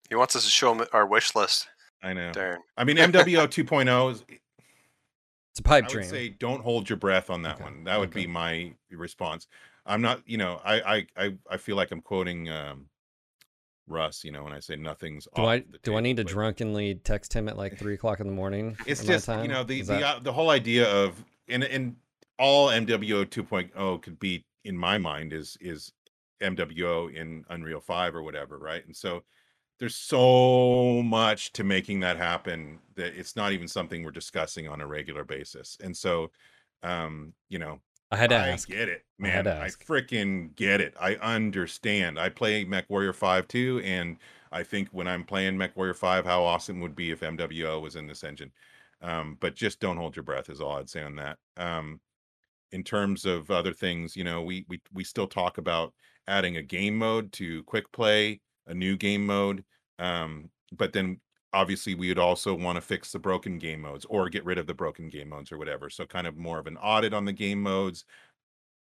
He wants us to show him our wish list, I know. Darren. I mean, MWO 2.0 is it's a pipe I dream would say don't hold your breath on that Okay, one. That would okay. be my response. I'm not, you know, I I I, I feel like I'm quoting um Russ, you know, when I say nothing's do off i the do i need to but drunkenly text him at like three o'clock in the morning It's just, you know, the the that- uh, the whole idea of and and all MWO 2.0 could be in my mind is is MWO in Unreal 5 or whatever, right? And so there's so much to making that happen that it's not even something we're discussing on a regular basis. And so um, you know, i had to I ask get it, I man. to I, freaking get it. I understand. I play MechWarrior 5 too, and I think when I'm playing MechWarrior 5, how awesome would be if MWO was in this engine. Um, but just don't hold your breath is all I'd say on that. Um, in terms of other things, you know, we we we still talk about adding a game mode to quick play, a new game mode. Um, but then obviously we would also want to fix the broken game modes or get rid of the broken game modes or whatever. So kind of more of an audit on the game modes,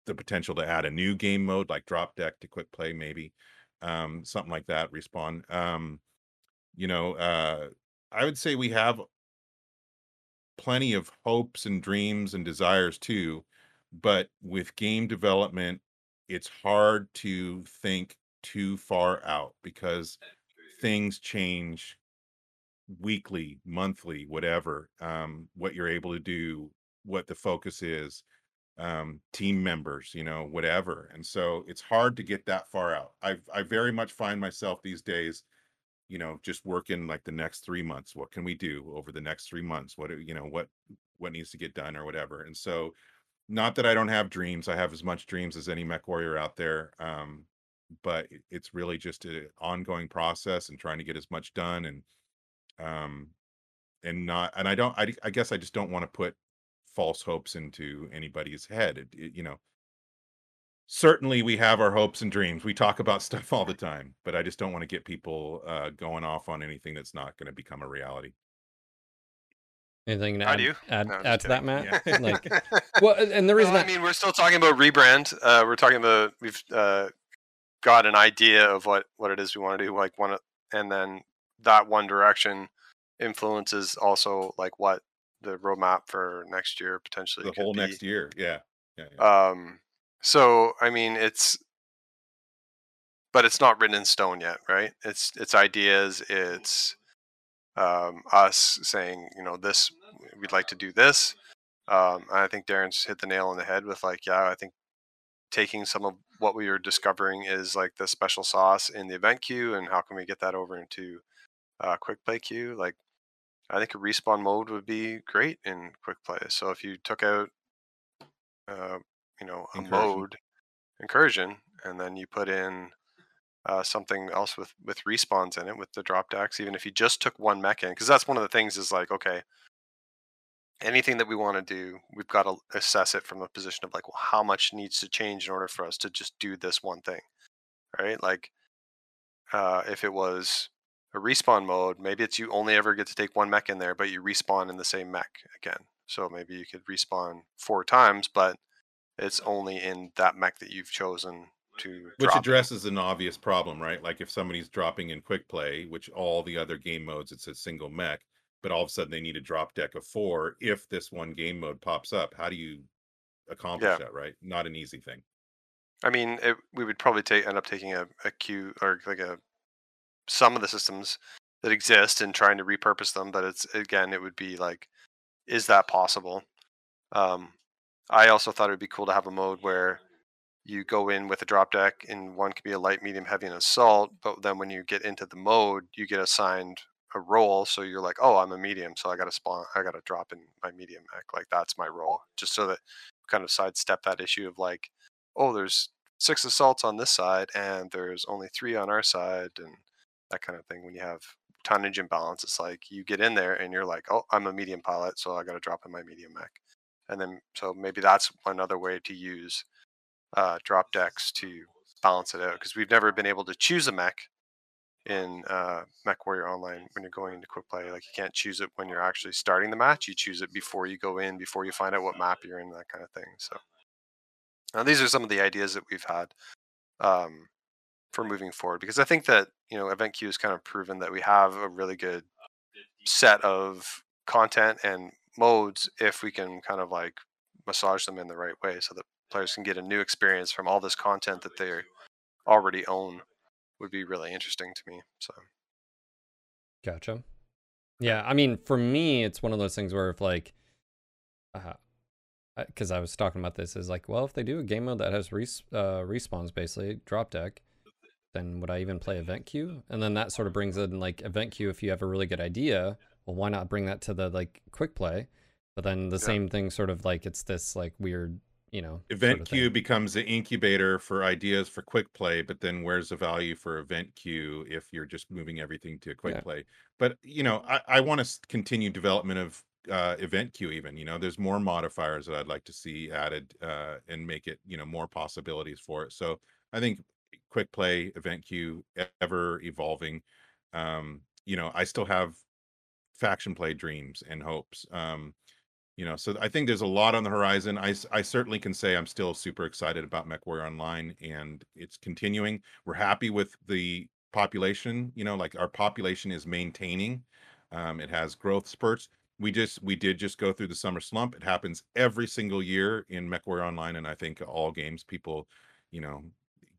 the potential to add a new game mode like drop deck to quick play, maybe. Um, something like that, respawn. Um, you know, uh I would say we have plenty of hopes and dreams and desires too but with game development it's hard to think too far out because things change weekly monthly whatever um what you're able to do what the focus is um team members you know whatever and so it's hard to get that far out. I i very much find myself these days you know just working like the next three months what can we do over the next three months? What you know what what needs to get done or whatever and so not that i don't have dreams i have as much dreams as any mech warrior out there um but it's really just an ongoing process and trying to get as much done and um and not and i don't i, I guess i just don't want to put false hopes into anybody's head it, it- you know. Certainly we have our hopes and dreams we talk about stuff all the time but i just don't want to get people uh going off on anything that's not going to become a reality anything to How add, do you? add, No, add just to that matt Yeah. like well and the reason Well, I I- mean, we're still talking about rebrand. Uh, we're talking about we've uh, got an idea of what what it is we want to do, like one, and then that one direction influences also like what the roadmap for next year potentially the could whole be. next year. Yeah. Yeah. yeah. Um, so I mean, it's, but it's not written in stone yet, right? It's it's ideas. It's um, us saying, you know, this we'd like to do this. Um, and I think Darren's hit the nail on the head with like, yeah, I think taking some of what we were discovering is like the special sauce in the event queue, and how can we get that over into uh, quick play queue? Like, I think a respawn mode would be great in quick play. So if you took out, uh, you know, a Incursion. mode incursion, and then you put in uh, something else with with respawns in it with the drop decks, even if you just took one mech in, because that's one of the things is like, okay, anything that we want to do, we've got to assess it from a position of like, well, how much needs to change in order for us to just do this one thing, right? Like, uh, if it was a respawn mode, maybe it's you only ever get to take one mech in there, but you respawn in the same mech again. So maybe you could respawn four times, but it's only in that mech that you've chosen to Which addresses an obvious problem, right? Like if somebody's dropping in quick play, which all the other game modes it's a single mech, but all of a sudden they need a drop deck of four. If this one game mode pops up, how do you accomplish Yeah. that? Right? Not an easy thing. I mean, it, we would probably take end up taking a, a queue or like a some of the systems that exist and trying to repurpose them. But it's again, it would be like, is that possible? Um, I also thought it would be cool to have a mode where you go in with a drop deck, and one could be a light, medium, heavy, and assault. But then when you get into the mode, you get assigned a role. So you're like, oh, I'm a medium, so I got to spawn, I got to drop in my medium mech. Like that's my role, just so that kind of sidestep that issue of like, oh, there's six assaults on this side, and there's only three on our side, and that kind of thing. When you have tonnage imbalance, it's like you get in there and you're like, oh, I'm a medium pilot, so I got to drop in my medium mech. And then, so maybe that's another way to use uh, drop decks to balance it out because we've never been able to choose a mech in uh, MechWarrior Online when you're going into quick play. Like you can't choose it when you're actually starting the match. You choose it before you go in, before you find out what map you're in, that kind of thing. So now these are some of the ideas that we've had um, for moving forward because I think that you know Event Queue has kind of proven that we have a really good set of content and modes if we can kind of like massage them in the right way so that players can get a new experience from all this content that they already own would be really interesting to me so Gotcha. Yeah, I mean, for me, it's one of those things where if like, uh, because I was talking about this, is like, well, if they do a game mode that has res- uh, respawns, basically drop deck, then would I even play event queue? And then that sort of brings in like event queue. If you have a really good idea, well, why not bring that to the like quick play? But then the Yeah. same thing, sort of like it's this like weird, you know, sort Event of queue becomes the incubator for ideas for quick play, but then where's the value for event queue if you're just moving everything to quick Yeah. play? But you know, I, I want to continue development of uh, event queue. Even you know, there's more modifiers that I'd like to see added uh, and make it you know more possibilities for it. So I think quick play event queue ever evolving. Um, you know, I still have faction play dreams and hopes. Um, you know so i think there's a lot on the horizon. I, I certainly can say i'm still super excited about mechwarrior online and it's continuing. We're happy with the population you know like our population is maintaining um, it has growth spurts. We just we did just go through the summer slump. It happens every single year in mechwarrior online and i think all games people you know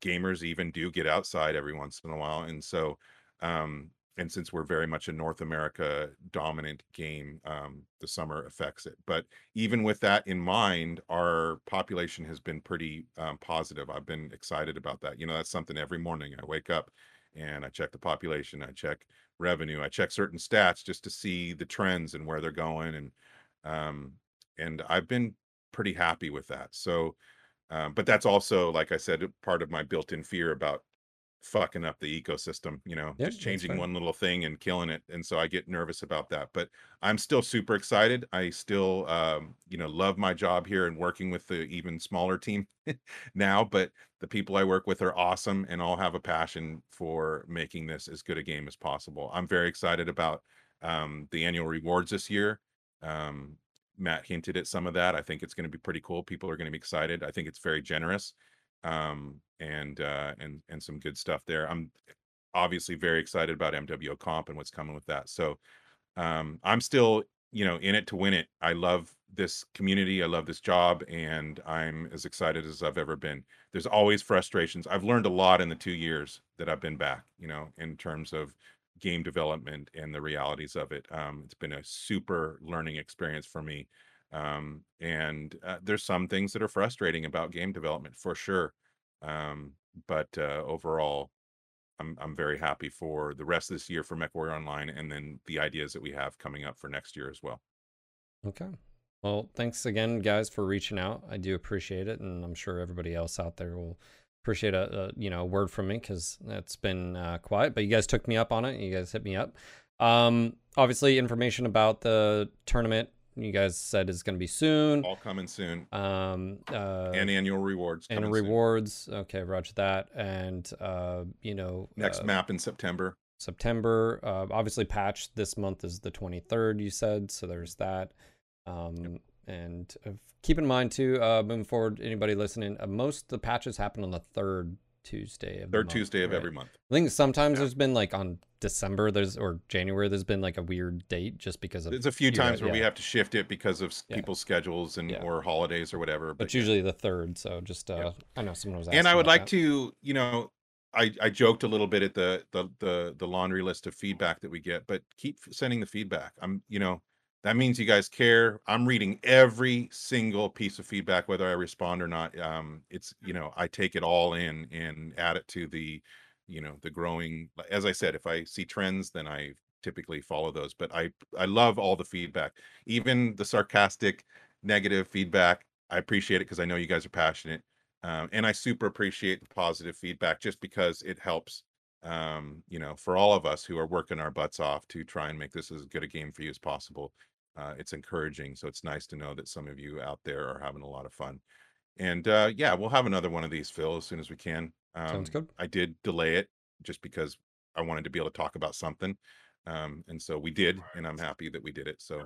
gamers even do get outside every once in a while and so um and since we're very much a North America dominant game, um, the summer affects it. But even with that in mind, our population has been pretty um, positive. I've been excited about that. You know, that's something every morning I wake up and I check the population, I check revenue, I check certain stats just to see the trends and where they're going, and um, and I've been pretty happy with that. So, um, but that's also, like I said, part of my built-in fear about fucking up the ecosystem, you know, Yeah, just changing one little thing and killing it. And so I get nervous about that. But I'm still super excited. I still um, you know, love my job here and working with the even smaller team now, but the people I work with are awesome and all have a passion for making this as good a game as possible. I'm very excited about um the annual rewards this year. Um Matt hinted at some of that. I think it's going to be pretty cool. People are going to be excited. I think it's very generous um, and uh, and and some good stuff there. I'm obviously very excited about MWO Comp and what's coming with that. So um, I'm still you know in it to win it. I love this community. I love this job, and I'm as excited as I've ever been. There's always frustrations. I've learned a lot in the two years that I've been back. You know, in terms of game development and the realities of it. Um, it's been a super learning experience for me. Um, and uh, there's some things that are frustrating about game development for sure. Um, but uh, overall, I'm I'm very happy for the rest of this year for MechWarrior Online, and then the ideas that we have coming up for next year as well. Okay. Well, thanks again, guys, for reaching out. I do appreciate it, and I'm sure everybody else out there will appreciate a, a you know a word from me because it's been uh, quiet. But you guys took me up on it. You guys hit me up. Um, obviously, information about the tournament you guys said is going to be soon. All coming soon. Um, uh, and annual rewards. and coming soon. rewards. Okay, roger that. And uh, you know, next uh, map in September. September. Uh, obviously, patch this month is the 23rd. You said so. There's that. Um, and uh, keep in mind too, uh, moving forward, anybody listening, uh, most of the patches happen on the third Tuesday of the Third month, Tuesday of right? every month. I think sometimes Yeah. there's been like on December, there's or January, there's been like a weird date just because of. There's a few times where we have to shift it because of Yeah. people's schedules and Yeah. or holidays or whatever. But yeah. usually the third, so just uh, Yeah. I know someone was asking. and I would like that. to, you know, I I joked a little bit at the the the the laundry list of feedback that we get, but keep sending the feedback. I'm, you know, that means you guys care. I'm reading every single piece of feedback, whether I respond or not. Um, it's you know, I take it all in and add it to the, you know, the growing. As I said, if I see trends, then I typically follow those. But I I love all the feedback, even the sarcastic, negative feedback. I appreciate it because I know you guys are passionate um, and I super appreciate the positive feedback just because it helps, um, you know, for all of us who are working our butts off to try and make this as good a game for you as possible. Uh, it's encouraging, so it's nice to know that some of you out there are having a lot of fun. And uh, yeah, we'll have another one of these, Phil, as soon as we can. Um, Sounds good. I did delay it just because I wanted to be able to talk about something, um, and so we did, and I'm happy that we did it. So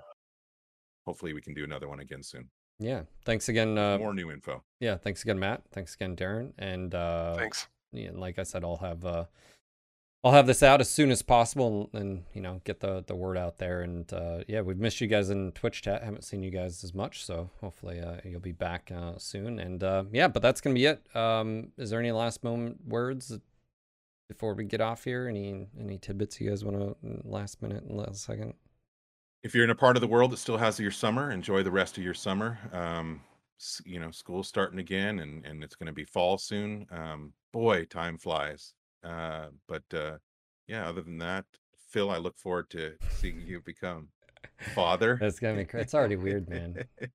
hopefully, we can do another one again soon. Yeah. Thanks again. Uh, More new info. yeah. Thanks again, Matt. Thanks again, Darren. And uh, Thanks. yeah, and like I said, I'll have uh, I'll have this out as soon as possible, and, and you know, get the the word out there. And uh, yeah, we've missed you guys in Twitch chat. Haven't seen you guys as much, so hopefully uh, you'll be back uh, soon. And uh, yeah, but that's gonna be it. Um, is there any last moment words before we get off here? Any any tidbits you guys want to last minute, last second? if you're in a part of the world that still has your summer, enjoy the rest of your summer. Um, you know, school's starting again, and and it's to be fall soon. Um, boy, time flies. Uh, but uh, yeah, other than that, Phil, I look forward to seeing you become father. That's gonna be. It's already weird, man.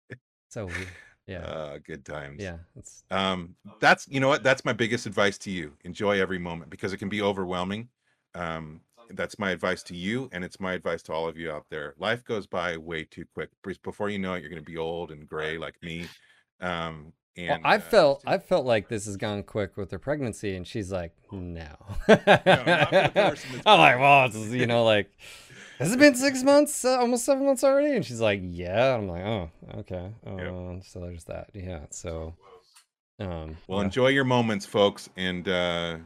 So weird. Yeah. Uh, good times. yeah. It's Um, that's you know what that's my biggest advice to you. Enjoy every moment because it can be overwhelming. Um, that's my advice to you, and it's my advice to all of you out there. Life goes by way too quick. Before you know it, you're going to be old and gray like me. Um, Well, I uh, felt I felt like this has gone quick with her pregnancy, and she's like, no. not for the person that's I'm like, well, it's, you know, like, has it been six months, uh, almost seven months already? And she's like, yeah. I'm like, oh, okay. Uh, So there's that. Yeah. So, um, well, yeah, enjoy your moments, folks, and uh,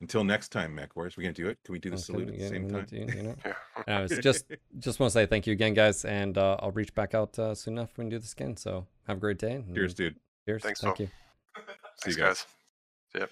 until next time, Mech Wars, we gonna do it? Can we do the sounds salute good. at the same time? do you- know? Uh, it's just just want to say thank you again, guys, and uh, I'll reach back out uh, soon enough when we do this again. So have a great day. and Cheers, dude. Cheers. Thanks, Thank Phil. you. See you guys. guys. Yep.